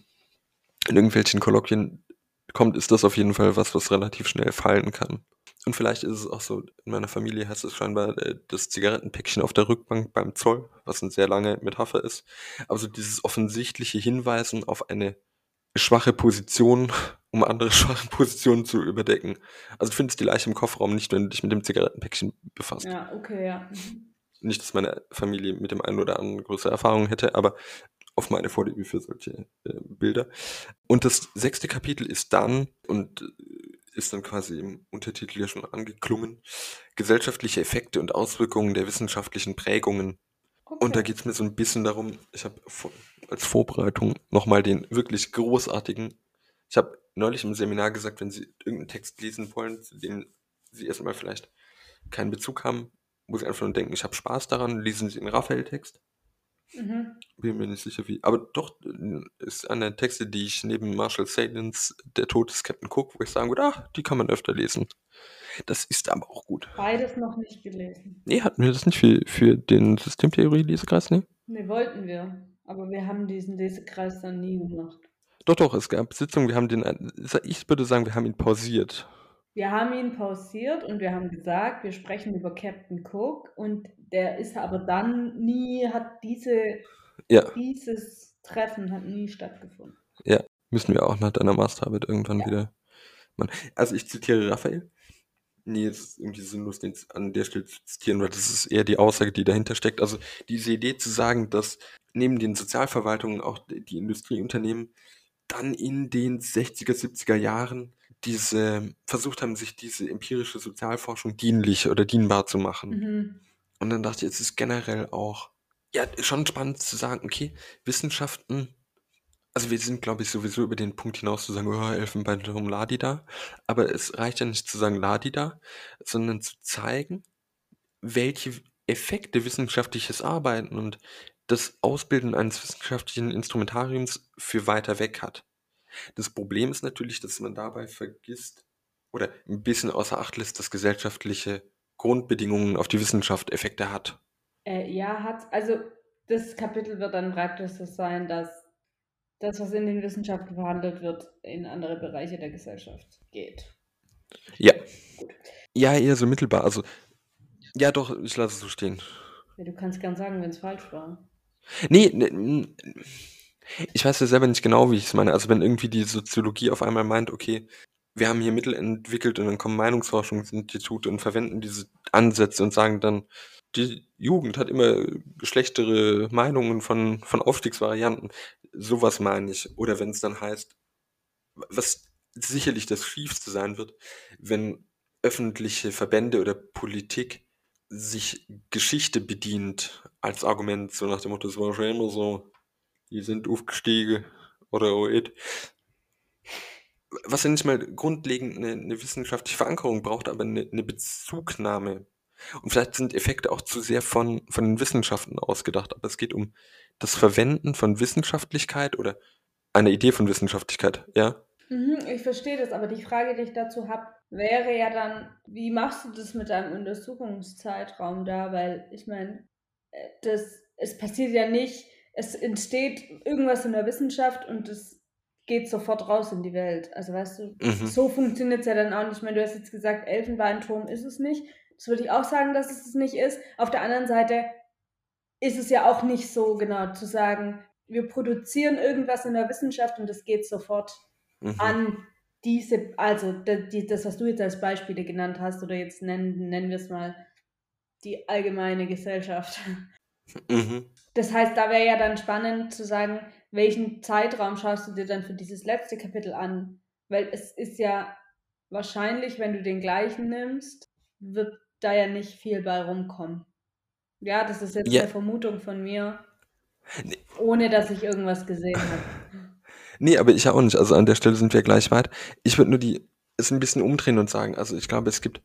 in irgendwelchen Kolloquien kommt, ist das auf jeden Fall was, was relativ schnell fallen kann. Und vielleicht ist es auch so, in meiner Familie heißt es scheinbar äh, das Zigarettenpäckchen auf der Rückbank beim Zoll, was eine sehr lange Metapher ist. Aber so dieses offensichtliche Hinweisen auf eine schwache Position, um andere schwache Positionen zu überdecken. Also du findest die Leiche im Kofferraum nicht, wenn du dich mit dem Zigarettenpäckchen befasst. Ja, okay, ja. Mhm. Nicht, dass meine Familie mit dem einen oder anderen größere Erfahrung hätte, aber auf meine Vorliebe für solche äh, Bilder. Und das sechste Kapitel ist dann, und äh, ist dann quasi im Untertitel ja schon angeklungen, gesellschaftliche Effekte und Auswirkungen der wissenschaftlichen Prägungen Und da Okay. geht es mir so ein bisschen darum, ich habe als Vorbereitung nochmal den wirklich großartigen, ich habe neulich im Seminar gesagt, wenn Sie irgendeinen Text lesen wollen, zu dem Sie erstmal vielleicht keinen Bezug haben, wo Sie einfach nur denken, ich habe Spaß daran, lesen Sie den Raphael-Text. Mhm. Bin mir nicht sicher wie. Aber doch, äh, ist einer der Texte, die ich neben Marshall Salins Der Tod des Captain Cook, wo ich sagen würde, ach, die kann man öfter lesen. Das ist aber auch gut. Beides noch nicht gelesen. Nee, hatten wir das nicht für, für den Systemtheorie-Lesekreis? Nee? Nee, wollten wir. Aber wir haben diesen Lesekreis dann nie gemacht. Doch, doch, es gab Sitzungen, wir haben den, ich würde sagen, wir haben ihn pausiert. Wir haben ihn pausiert und wir haben gesagt, wir sprechen über Captain Cook und der ist aber dann nie, hat diese, Ja, dieses Treffen hat nie stattgefunden. müssen wir auch nach deiner Masterarbeit irgendwann Ja. wieder machen. Also ich zitiere Raphael. Nee, es ist irgendwie sinnlos, den an der Stelle zu zitieren, weil das ist eher die Aussage, die dahinter steckt. Also diese Idee zu sagen, dass neben den Sozialverwaltungen auch die Industrieunternehmen dann in den 60er, 70er Jahren diese versucht haben, sich diese empirische Sozialforschung dienlich oder dienbar zu machen. Mhm. Und dann dachte ich, es ist generell auch ja schon spannend zu sagen, okay, Wissenschaften, also wir sind, glaube ich, sowieso über den Punkt hinaus zu sagen, oh, Elfenbeinturm Ladida, aber es reicht ja nicht zu sagen Ladida, sondern zu zeigen, welche Effekte wissenschaftliches Arbeiten und das Ausbilden eines wissenschaftlichen Instrumentariums für weiter weg hat. Das Problem ist natürlich, dass man dabei vergisst oder ein bisschen außer Acht lässt, dass gesellschaftliche Grundbedingungen auf die Wissenschaft Effekte hat. Äh, ja, hat, also das Kapitel wird dann praktisch so sein, dass das, was in den Wissenschaften verhandelt wird, in andere Bereiche der Gesellschaft geht. Ja. Gut. Ja, eher so mittelbar. Also, ja, doch, ich lasse es so stehen. Ja, du kannst gern sagen, wenn es falsch war. Nee, ne, n- ich weiß ja selber nicht genau, wie ich es meine. Also, wenn irgendwie die Soziologie auf einmal meint, okay, wir haben hier Mittel entwickelt und dann kommen Meinungsforschungsinstitute und verwenden diese Ansätze und sagen dann, die Jugend hat immer schlechtere Meinungen von, von Aufstiegsvarianten. Sowas meine ich. Oder wenn es dann heißt, was sicherlich das Schiefste sein wird, wenn öffentliche Verbände oder Politik sich Geschichte bedient als Argument, so nach dem Motto, es war schon immer so, die sind aufgestiegen oder oed. Was ja nicht mal grundlegend eine, eine wissenschaftliche Verankerung braucht, aber eine, eine Bezugnahme. Und vielleicht sind Effekte auch zu sehr von, von den Wissenschaften ausgedacht, aber es geht um das Verwenden von Wissenschaftlichkeit oder einer Idee von Wissenschaftlichkeit, ja? Mhm, ich verstehe das, aber die Frage, die ich dazu habe, wäre ja dann, wie machst du das mit deinem Untersuchungszeitraum da? Weil ich meine, äh, es passiert ja nicht, es entsteht irgendwas in der Wissenschaft und es geht sofort raus in die Welt. Also weißt du, Mhm. so funktioniert es ja dann auch nicht. Ich meine, du hast jetzt gesagt, Elfenbeinturm ist es nicht. Das würde ich auch sagen, dass es es nicht ist. Auf der anderen Seite ist es ja auch nicht so genau zu sagen, wir produzieren irgendwas in der Wissenschaft und es geht sofort Mhm. an diese, also das, was du jetzt als Beispiele genannt hast, oder jetzt nennen, nennen wir es mal die allgemeine Gesellschaft. Mhm. Das heißt, da wäre ja dann spannend zu sagen, welchen Zeitraum schaust du dir dann für dieses letzte Kapitel an? Weil es ist ja wahrscheinlich, wenn du den gleichen nimmst, wird da ja nicht viel bei rumkommen. Ja, das ist jetzt Ja. eine Vermutung von mir, ohne dass ich irgendwas gesehen habe. Nee, aber ich auch nicht. Also an der Stelle sind wir gleich weit. Ich würde nur die es ein bisschen umdrehen und sagen, also ich glaube, es gibt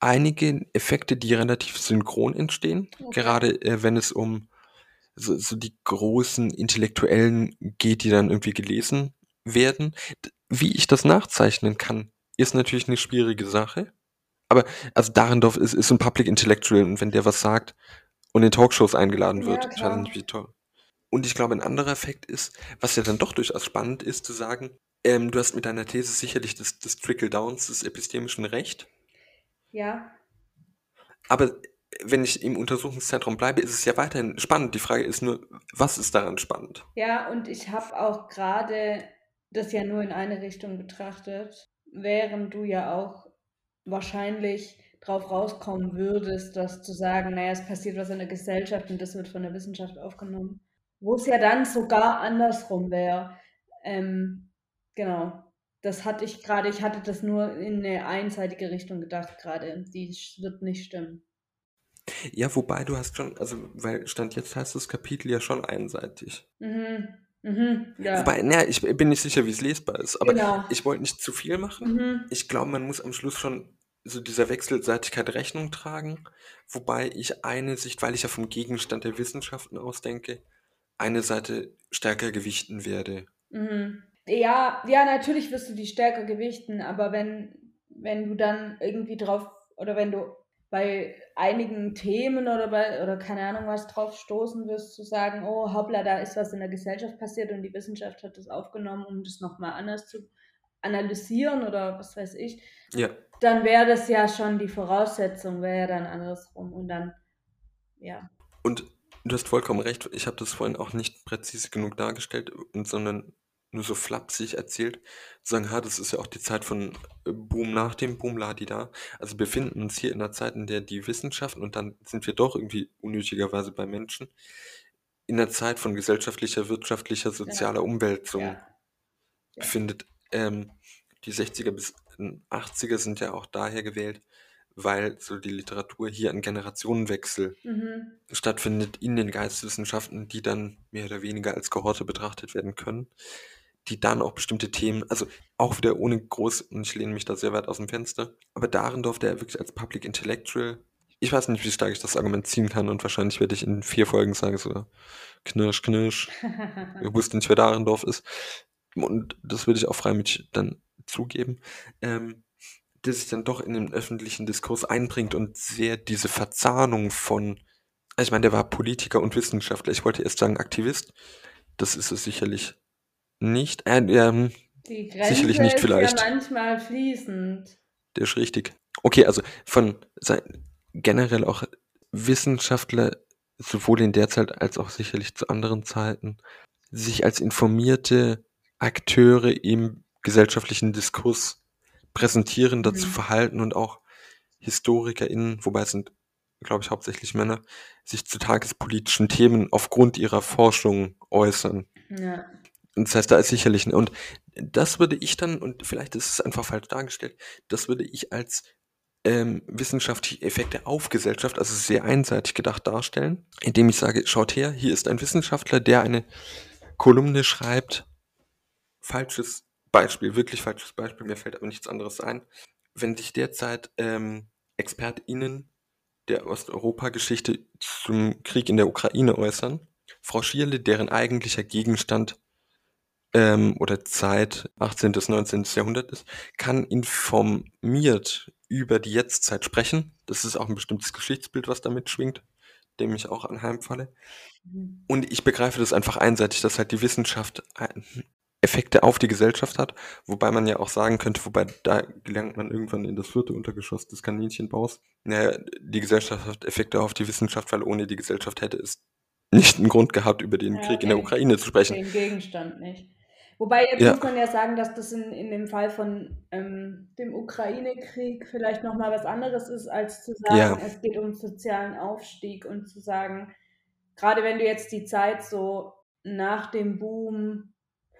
einige Effekte, die relativ synchron entstehen, Okay. gerade äh, wenn es um so, so die großen Intellektuellen geht, die dann irgendwie gelesen werden. Wie ich das nachzeichnen kann, ist natürlich eine schwierige Sache. Aber also Dahrendorf ist, ist so ein Public Intellectual und wenn der was sagt und in Talkshows eingeladen Ja, wird, ich weiß klar. nicht, wie toll. Und ich glaube, ein anderer Effekt ist, was ja dann doch durchaus spannend ist, zu sagen, ähm, du hast mit deiner These sicherlich das, das Trickle-Downs des epistemischen Recht, Ja, aber wenn ich im Untersuchungszentrum bleibe, ist es ja weiterhin spannend. Die Frage ist nur, was ist daran spannend? Ja, und ich habe auch gerade das ja nur in eine Richtung betrachtet, während du ja auch wahrscheinlich drauf rauskommen würdest, dass zu sagen, naja, es passiert was in der Gesellschaft und das wird von der Wissenschaft aufgenommen. Wo es ja dann sogar andersrum wäre. Ähm, genau. Das hatte ich gerade, ich hatte das nur in eine einseitige Richtung gedacht gerade. Die wird nicht stimmen. Ja, wobei du hast schon, also, weil Stand jetzt heißt das Kapitel ja schon einseitig. Mhm. Mhm. Ja. Wobei, naja, ich bin nicht sicher, wie es lesbar ist, aber Genau. ich wollte nicht zu viel machen. Mhm. Ich glaube, man muss am Schluss schon so dieser Wechselseitigkeit Rechnung tragen, wobei ich eine Sicht, weil ich ja vom Gegenstand der Wissenschaften ausdenke, eine Seite stärker gewichten werde. Mhm. Ja, ja, natürlich wirst du die stärker gewichten, aber wenn, wenn du dann irgendwie drauf, oder wenn du bei einigen Themen oder bei, oder keine Ahnung was drauf stoßen wirst, zu sagen, oh hoppla, da ist was in der Gesellschaft passiert und die Wissenschaft hat das aufgenommen, um das nochmal anders zu analysieren oder was weiß ich, Ja, dann wäre das ja schon die Voraussetzung, wäre ja dann andersrum und dann, ja. und du hast vollkommen recht, ich habe das vorhin auch nicht präzise genug dargestellt, sondern nur so flapsig erzählt, sagen, ha, das ist ja auch die Zeit von äh, Boom nach dem Boom, Ladi da. Also wir befinden uns hier in einer Zeit, in der die Wissenschaften, und dann sind wir doch irgendwie unnötigerweise bei Menschen, in einer Zeit von gesellschaftlicher, wirtschaftlicher, sozialer Umwälzung ja. Befindet. Ähm, die 60er bis 80er sind ja auch daher gewählt, weil so die Literatur hier einen Generationenwechsel Mhm. stattfindet in den Geisteswissenschaften, die dann mehr oder weniger als Kohorte betrachtet werden können, die dann auch bestimmte Themen, also auch wieder ohne groß, und ich lehne mich da sehr weit aus dem Fenster, aber darin durfte er wirklich als Public Intellectual, ich weiß nicht, wie stark ich das Argument ziehen kann und wahrscheinlich werde ich in vier Folgen sagen, so knirsch, knirsch, ich wusste nicht, wer Dahrendorf ist. Und das würde ich auch freimütig dann zugeben, ähm, der sich dann doch in den öffentlichen Diskurs einbringt und sehr diese Verzahnung von, ich meine, der war Politiker und Wissenschaftler, ich wollte erst sagen Aktivist, das ist es sicherlich nicht. Äh, ähm, Die Grenze Sicherlich nicht ist vielleicht. ja manchmal fließend. der ist richtig. Okay, also von generell auch Wissenschaftler, sowohl in der Zeit als auch sicherlich zu anderen Zeiten, sich als informierte Akteure im gesellschaftlichen Diskurs präsentieren, dazu Mhm. verhalten und auch HistorikerInnen, wobei es sind, glaube ich, hauptsächlich Männer, sich zu tagespolitischen Themen aufgrund ihrer Forschung äußern. Ja. Das heißt, da ist sicherlich, und das würde ich dann, und vielleicht ist es einfach falsch dargestellt, das würde ich als ähm, wissenschaftliche Effekte auf Gesellschaft, also sehr einseitig gedacht darstellen, indem ich sage, schaut her, hier ist ein Wissenschaftler, der eine Kolumne schreibt, falsches Beispiel, wirklich falsches Beispiel, mir fällt aber nichts anderes ein. Wenn sich derzeit ähm, ExpertInnen der Osteuropa-Geschichte zum Krieg in der Ukraine äußern, Frau Schierle, deren eigentlicher Gegenstand ähm, oder Zeit 18. bis 19. Jahrhundert ist, kann informiert über die Jetztzeit sprechen. Das ist auch ein bestimmtes Geschichtsbild, was damit schwingt, dem ich auch anheimfalle. Mhm. Und ich begreife das einfach einseitig, dass halt die Wissenschaft Effekte auf die Gesellschaft hat, wobei man ja auch sagen könnte, wobei da gelangt man irgendwann in das vierte Untergeschoss des Kaninchenbaus. Naja, die Gesellschaft hat Effekte auf die Wissenschaft, weil ohne die Gesellschaft hätte es nicht einen Grund gehabt, über den Ja, Krieg in der. Ukraine zu sprechen. Den Gegenstand nicht. Wobei jetzt Ja. muss man ja sagen, dass das in, in dem Fall von ähm, dem Ukraine-Krieg vielleicht nochmal was anderes ist, als zu sagen, Ja. es geht um sozialen Aufstieg und zu sagen, gerade wenn du jetzt die Zeit so nach dem Boom,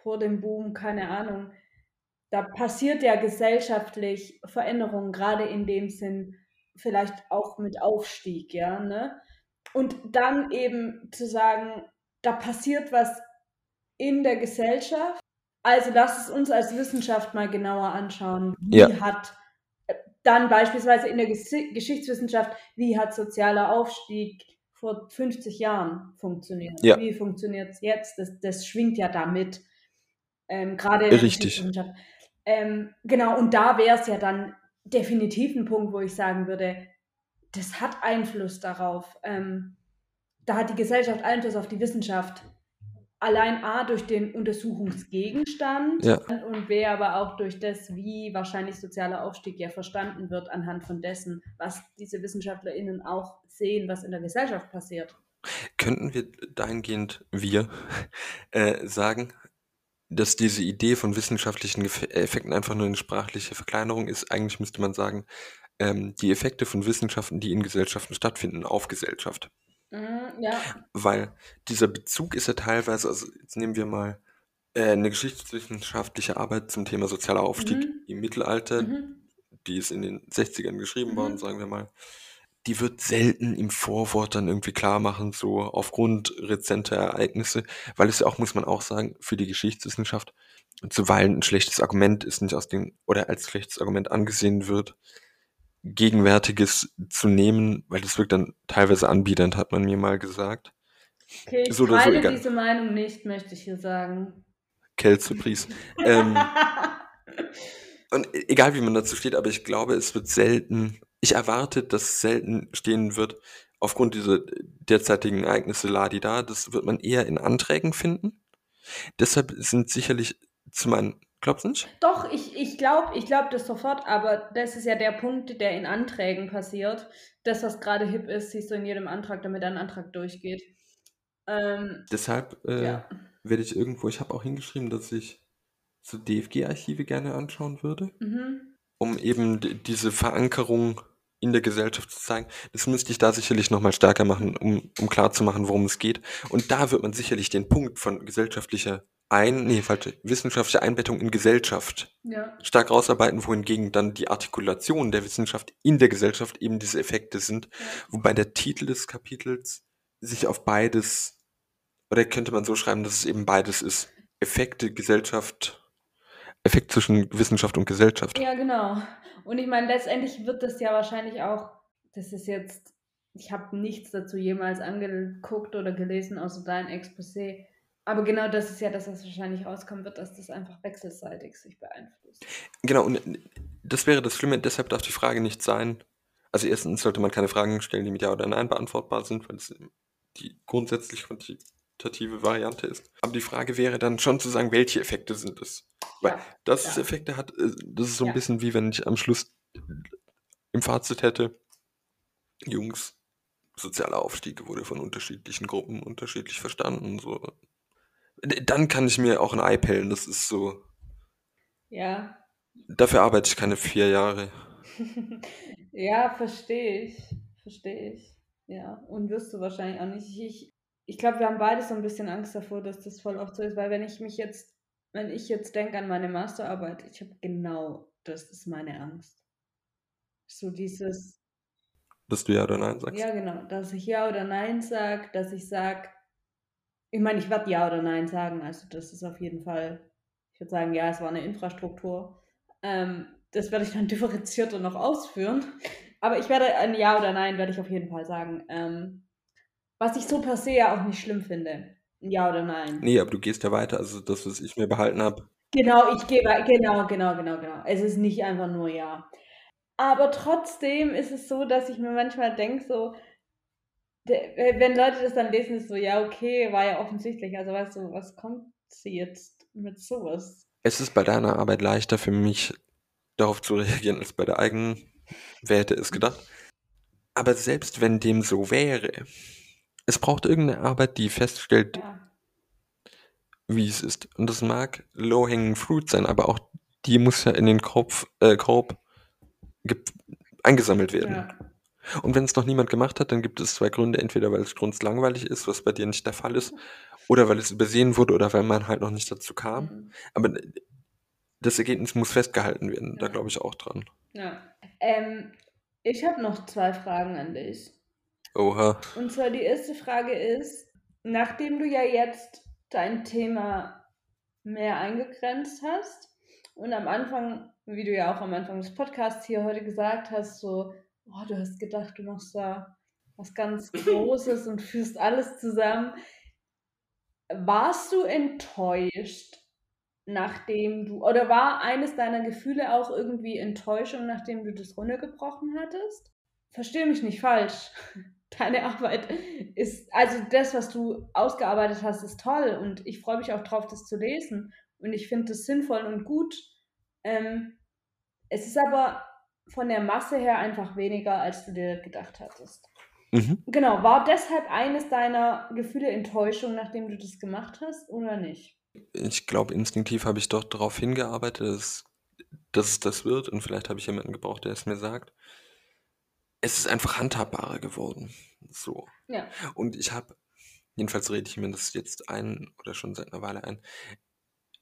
vor dem Boom, keine Ahnung, da passiert ja gesellschaftlich Veränderungen, gerade in dem Sinn, vielleicht auch mit Aufstieg, ja, ne? Und dann eben zu sagen, da passiert was in der Gesellschaft. Also lass es uns als Wissenschaft mal genauer anschauen. Wie Ja. hat äh, dann beispielsweise in der Geschichtswissenschaft, wie hat sozialer Aufstieg vor 50 Jahren funktioniert? Ja. Wie funktioniert es jetzt? Das, das schwingt ja damit. Ähm, gerade in der. Geschichtswissenschaft. Ähm, genau, und da wäre es ja dann definitiv ein Punkt, wo ich sagen würde, das hat Einfluss darauf. Ähm, da hat die Gesellschaft Einfluss auf die Wissenschaft. Allein A durch den Untersuchungsgegenstand Ja. und B aber auch durch das, wie wahrscheinlich sozialer Aufstieg ja verstanden wird anhand von dessen, was diese WissenschaftlerInnen auch sehen, was in der Gesellschaft passiert. Könnten wir dahingehend, wir, äh, sagen, dass diese Idee von wissenschaftlichen Gef- Effekten einfach nur eine sprachliche Verkleinerung ist? Eigentlich müsste man sagen, ähm, die Effekte von Wissenschaften, die in Gesellschaften stattfinden, auf Gesellschaft. Mhm, ja. Weil dieser Bezug ist ja teilweise, also jetzt nehmen wir mal äh, eine geschichtswissenschaftliche Arbeit zum Thema sozialer Aufstieg Mhm. im Mittelalter, Mhm. die ist in den 60ern geschrieben Mhm. worden, sagen wir mal. die wird selten im Vorwort dann irgendwie klar machen, so aufgrund rezenter Ereignisse, weil es ja auch, muss man auch sagen, für die Geschichtswissenschaft zuweilen ein schlechtes Argument ist, nicht aus den, oder als schlechtes Argument angesehen wird, Gegenwärtiges zu nehmen, weil das wirkt dann teilweise anbiedernd, hat man mir mal gesagt. Okay, ich So so, teile egal. diese Meinung nicht, möchte ich hier sagen. Kelzepries. ähm, und e- egal wie man dazu steht, aber ich glaube, es wird selten, ich erwarte, dass es selten stehen wird, aufgrund dieser derzeitigen Ereignisse Ladi da, das wird man eher in Anträgen finden. Deshalb sind sicherlich zu meinen, glaubst du nicht? Doch, ich, ich glaube ich glaub das sofort, aber das ist ja der Punkt, der in Anträgen passiert. Das, was gerade hip ist, siehst du in jedem Antrag, damit ein Antrag durchgeht. Ähm, Deshalb äh, ja. werde ich irgendwo, ich habe auch hingeschrieben, dass ich so DFG-Archive gerne anschauen würde, Mhm. um eben diese Verankerung in der Gesellschaft zu zeigen. Das müsste ich da sicherlich nochmal stärker machen, um, um klarzumachen, worum es geht. Und da wird man sicherlich den Punkt von gesellschaftlicher Ein, nee, falsche, wissenschaftlicher Einbettung in Gesellschaft Ja. stark rausarbeiten, wohingegen dann die Artikulation der Wissenschaft in der Gesellschaft eben diese Effekte sind. ja. Wobei der Titel des Kapitels sich auf beides, oder könnte man so schreiben, dass es eben beides ist. Effekte, Gesellschaft, Effekt zwischen Wissenschaft und Gesellschaft. Ja, genau. Und ich meine, letztendlich wird das ja wahrscheinlich auch, das ist jetzt, ich habe nichts dazu jemals angeguckt oder gelesen, außer dein Exposé. Aber genau das ist ja das, was wahrscheinlich rauskommen wird, dass das einfach wechselseitig sich beeinflusst. Genau, und das wäre das Schlimme, deshalb darf die Frage nicht sein. Also erstens sollte man keine Fragen stellen, die mit Ja oder Nein beantwortbar sind, weil es die grundsätzlich quantitative Variante ist. Aber die Frage wäre dann schon zu sagen, welche Effekte sind es? Weil Ja, dass es ja. Effekte hat, äh, das ist so ein Ja. bisschen wie wenn ich am Schluss im Fazit hätte, Jungs, sozialer Aufstieg wurde von unterschiedlichen Gruppen unterschiedlich verstanden. So. Dann kann ich mir auch ein Ei pellen, das ist so. Ja. Dafür arbeite ich keine vier Jahre. ja, verstehe ich. Verstehe ich. Ja. Und wirst du wahrscheinlich auch nicht. Ich, ich glaube, wir haben beide so ein bisschen Angst davor, dass das voll oft so ist, weil wenn ich mich jetzt, wenn ich jetzt denke an meine Masterarbeit, ich habe genau das ist meine Angst. So dieses, Dass du Ja oder Nein sagst. ja genau, dass ich Ja oder Nein sage, dass ich sage, ich meine, ich werde Ja oder Nein sagen, also das ist auf jeden Fall, ich würde sagen, ja, es war eine Infrastruktur. Ähm, das werde ich dann differenzierter noch ausführen. Aber ich werde ein Ja oder Nein, werde ich auf jeden Fall sagen. Ähm, was ich so per se ja auch nicht schlimm finde. Ein Ja oder Nein. Nee, aber du gehst ja weiter, also das, was ich mir behalten habe. Genau, ich gehe wei- genau, genau, genau, genau. Es ist nicht einfach nur Ja. Aber trotzdem ist es so, dass ich mir manchmal denke, so, wenn Leute das dann lesen, ist so, ja, okay, war ja offensichtlich. Also weißt du, was kommt sie jetzt mit sowas? Es ist bei deiner Arbeit leichter für mich, darauf zu reagieren, als bei der eigenen. Wer hätte es gedacht? Aber selbst wenn dem so wäre, es braucht irgendeine Arbeit, die feststellt, Ja, wie es ist. Und das mag low-hanging fruit sein, aber auch die muss ja in den Korb, äh, Korb ge- eingesammelt werden. ja, Und wenn es noch niemand gemacht hat, dann gibt es zwei Gründe. Entweder weil es strunzlangweilig ist, was bei dir nicht der Fall ist, oder weil es übersehen wurde oder weil man halt noch nicht dazu kam. mhm. Aber das Ergebnis muss festgehalten werden. Da Ja. glaube ich auch dran. ja. Ähm, ich habe noch zwei Fragen an dich. Oha. Und zwar die erste Frage ist, nachdem du ja jetzt dein Thema mehr eingegrenzt hast und am Anfang, wie du ja auch am Anfang des Podcasts hier heute gesagt hast, so, oh, du hast gedacht, du machst da was ganz Großes und führst alles zusammen. Warst du enttäuscht, nachdem du, oder war eines deiner Gefühle auch irgendwie Enttäuschung, nachdem du das runtergebrochen hattest? Verstehe mich nicht falsch. Deine Arbeit ist, also das, was du ausgearbeitet hast, ist toll und ich freue mich auch drauf, das zu lesen und ich finde das sinnvoll und gut. Ähm, es ist aber von der Masse her einfach weniger, als du dir gedacht hattest. Mhm. Genau, war deshalb eines deiner Gefühle Enttäuschung, nachdem du das gemacht hast oder nicht? Ich glaube, instinktiv habe ich doch darauf hingearbeitet, dass, dass es das wird. Und vielleicht habe ich jemanden gebraucht, der es mir sagt. Es ist einfach handhabbarer geworden. So. Ja. Und ich habe, jedenfalls rede ich mir das jetzt ein oder schon seit einer Weile ein.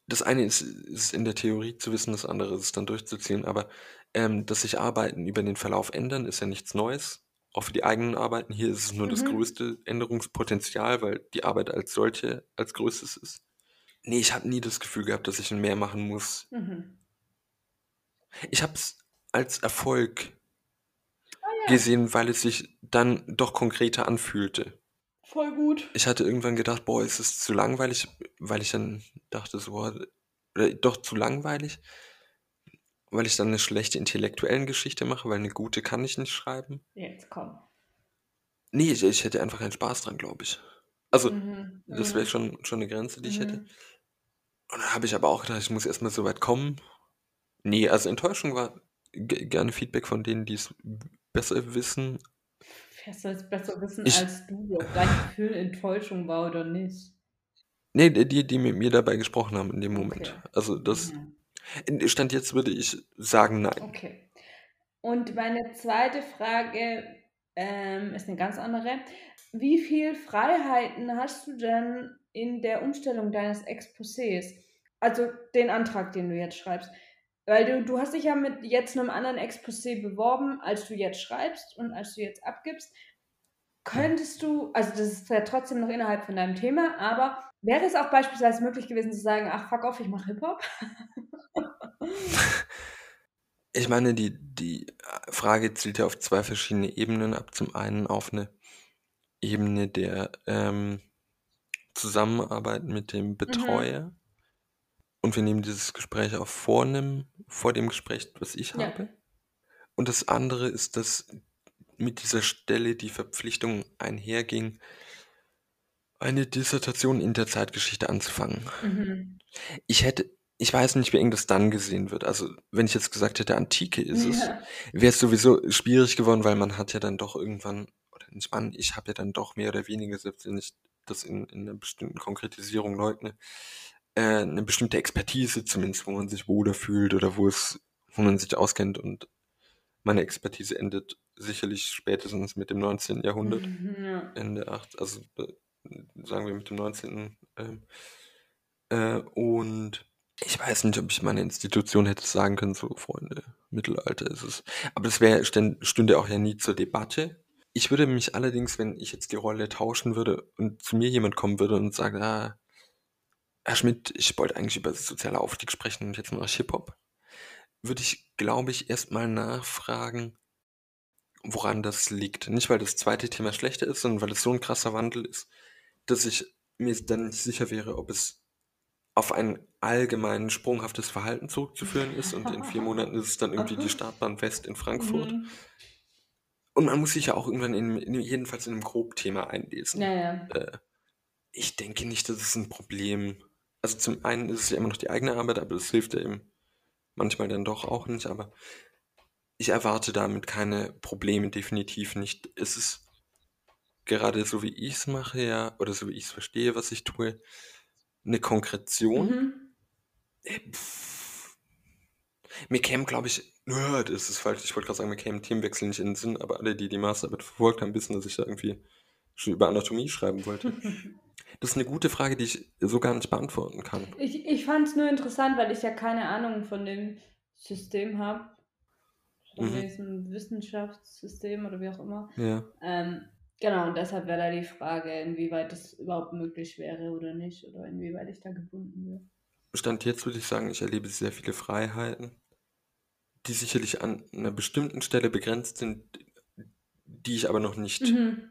Das eine ist, ist in der Theorie zu wissen, das andere ist es dann durchzuziehen. Aber ähm, dass sich Arbeiten über den Verlauf ändern, ist ja nichts Neues. auch für die eigenen Arbeiten. Hier ist es nur das Mhm. größte Änderungspotenzial, weil die Arbeit als solche als größtes ist. Nee, ich habe nie das Gefühl gehabt, dass ich mehr machen muss. Mhm. Ich habe es als Erfolg Ah ja, gesehen, weil es sich dann doch konkreter anfühlte. voll gut. Ich hatte irgendwann gedacht, boah, ist es zu langweilig, weil ich dann dachte so, oder doch zu langweilig, weil ich dann eine schlechte intellektuellen Geschichte mache, weil eine gute kann ich nicht schreiben. Jetzt komm. Nee, ich, ich hätte einfach keinen Spaß dran, glaube ich. Also, Mhm. das wäre Mhm. schon, schon eine Grenze, die ich hätte. Mhm. Und dann habe ich aber auch gedacht, ich muss erstmal so weit kommen. Nee, also Enttäuschung war gerne Feedback von denen, die es besser wissen. Wer soll es besser wissen Ich, als du, ob dein Gefühl Enttäuschung war oder nicht? nee, die, die mit mir dabei gesprochen haben in dem Moment. Okay. Also das, Mhm. Stand jetzt würde ich sagen, nein. Okay. Und meine zweite Frage ähm, ist eine ganz andere. Wie viel Freiheiten hast du denn in der Umstellung deines Exposés? Also den Antrag, den du jetzt schreibst. Weil du, du hast dich ja mit jetzt einem anderen Exposé beworben, als du jetzt schreibst und als du jetzt abgibst. Könntest du, also das ist ja trotzdem noch innerhalb von deinem Thema, aber wäre es auch beispielsweise möglich gewesen zu sagen, ach fuck off, ich mache Hip-Hop? Ich meine, die, die Frage zielt ja auf zwei verschiedene Ebenen ab. Zum einen auf eine Ebene der ähm, Zusammenarbeit mit dem Mhm. Betreuer. Und wir nehmen dieses Gespräch auch vor, einem, vor dem Gespräch, was ich Ja. habe. Und das andere ist, dass mit dieser Stelle die Verpflichtung einherging, eine Dissertation in der Zeitgeschichte anzufangen. Mhm. Ich hätte, ich weiß nicht, wie eng das dann gesehen wird. Also, wenn ich jetzt gesagt hätte, Antike ist es, Ja. wäre es sowieso schwierig geworden, weil man hat ja dann doch irgendwann, oder nicht man, ich habe ja dann doch mehr oder weniger, selbst wenn ich das in, in einer bestimmten Konkretisierung leugne, äh, eine bestimmte Expertise zumindest, wo man sich wohler fühlt oder wo es, wo man sich auskennt und meine Expertise endet sicherlich spätestens mit dem 19. Jahrhundert. Mhm, ja. Ende 8, also äh, sagen wir mit dem 19. Ähm, äh, und ich weiß nicht, ob ich meine Institution hätte sagen können, so Freunde, Mittelalter ist es. Aber das wäre stünde auch ja nie zur Debatte. Ich würde mich allerdings, wenn ich jetzt die Rolle tauschen würde und zu mir jemand kommen würde und sagt, ah, Herr Schmidt, ich wollte eigentlich über soziale Aufstieg sprechen und jetzt ich Hip-Hop, würde ich, glaube ich, erstmal nachfragen, woran das liegt. Nicht, weil das zweite Thema schlechter ist, sondern weil es so ein krasser Wandel ist, dass ich mir dann nicht sicher wäre, ob es auf ein allgemein sprunghaftes Verhalten zurückzuführen ist und in vier Monaten ist es dann irgendwie die Startbahn West in Frankfurt. Mhm. Und man muss sich ja auch irgendwann in, in jedenfalls in einem Grobthema einlesen. Ja, ja. Äh, ich denke nicht, dass es ein Problem. Also zum einen ist es ja immer noch die eigene Arbeit, aber das hilft ja eben manchmal dann doch auch nicht. Aber ich erwarte damit keine Probleme, definitiv nicht. Es ist gerade so, wie ich es mache, ja, oder so wie ich es verstehe, was ich tue, eine Konkretion. Mhm. Äh, pff. Mir käme, glaube ich, nö, das ist falsch. Ich wollte gerade sagen, mir käme Themenwechsel nicht in den Sinn, aber alle, die die Masterarbeit verfolgt haben, wissen, dass ich da irgendwie schon über Anatomie schreiben wollte. Das ist eine gute Frage, die ich so gar nicht beantworten kann. Ich, ich fand es nur interessant, weil ich ja keine Ahnung von dem System habe. Von Mhm. diesem Wissenschaftssystem oder wie auch immer. Ja. Ähm, genau, und deshalb wäre da die Frage, inwieweit das überhaupt möglich wäre oder nicht. Oder inwieweit ich da gebunden wäre. Stand jetzt würde ich sagen, ich erlebe sehr viele Freiheiten, die sicherlich an einer bestimmten Stelle begrenzt sind, die ich aber noch nicht, Mhm.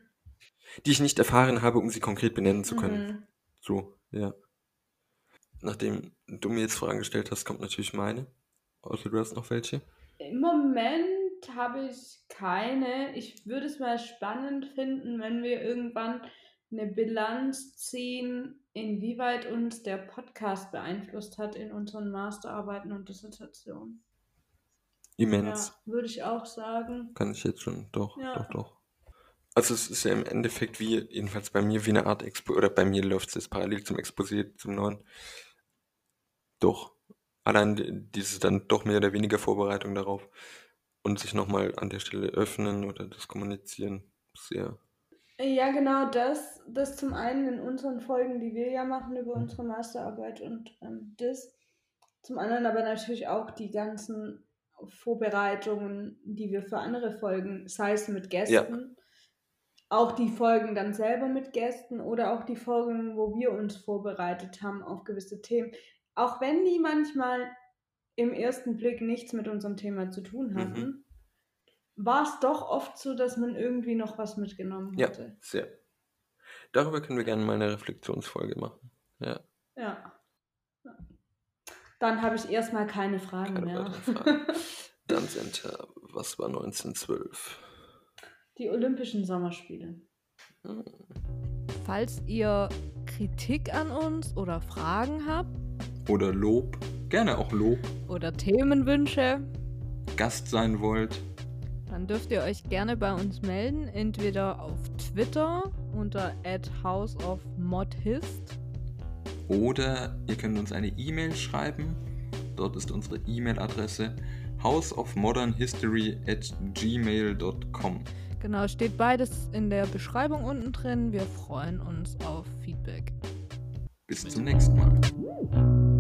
die ich nicht erfahren habe, um sie konkret benennen zu können. Mhm. So, ja. Nachdem du mir jetzt Fragen gestellt hast, kommt natürlich meine. Außer du hast noch welche. Im Moment habe ich keine. Ich würde es mal spannend finden, wenn wir irgendwann eine Bilanz ziehen, inwieweit uns der Podcast beeinflusst hat in unseren Masterarbeiten und Dissertationen. Immens. Ja, würde ich auch sagen. Kann ich jetzt schon. Doch, Ja. doch, doch. Also es ist ja im Endeffekt wie, jedenfalls bei mir, wie eine Art Expo, oder bei mir läuft es jetzt parallel zum Exposé, zum neuen. Doch. Allein die- diese dann doch mehr oder weniger Vorbereitung darauf und sich nochmal an der Stelle öffnen oder das Kommunizieren sehr. Ja, genau das. Das zum einen in unseren Folgen, die wir ja machen über unsere Masterarbeit und ähm, das. Zum anderen aber natürlich auch die ganzen Vorbereitungen, die wir für andere Folgen, sei es mit Gästen, auch die Folgen dann selber mit Gästen oder auch die Folgen, wo wir uns vorbereitet haben auf gewisse Themen. Auch wenn die manchmal im ersten Blick nichts mit unserem Thema zu tun hatten, Mhm. war es doch oft so, dass man irgendwie noch was mitgenommen Ja, hatte. sehr. Darüber können wir gerne mal eine Reflexionsfolge machen. Ja, Ja. ja. Dann habe ich erstmal keine Fragen keine mehr. Fragen. Dann Center, was war 1912? Die Olympischen Sommerspiele. Hm. Falls ihr Kritik an uns oder Fragen habt Oder Lob, gerne auch Lob, oder Themenwünsche, Gast sein wollt. dann dürft ihr euch gerne bei uns melden, entweder auf Twitter unter @houseofmodhist Oder ihr könnt uns eine E-Mail schreiben. Dort ist unsere E-Mail-Adresse houseofmodernhistory at gmail.com. Genau, steht beides in der Beschreibung unten drin. Wir freuen uns auf Feedback. Bis zum nächsten Mal.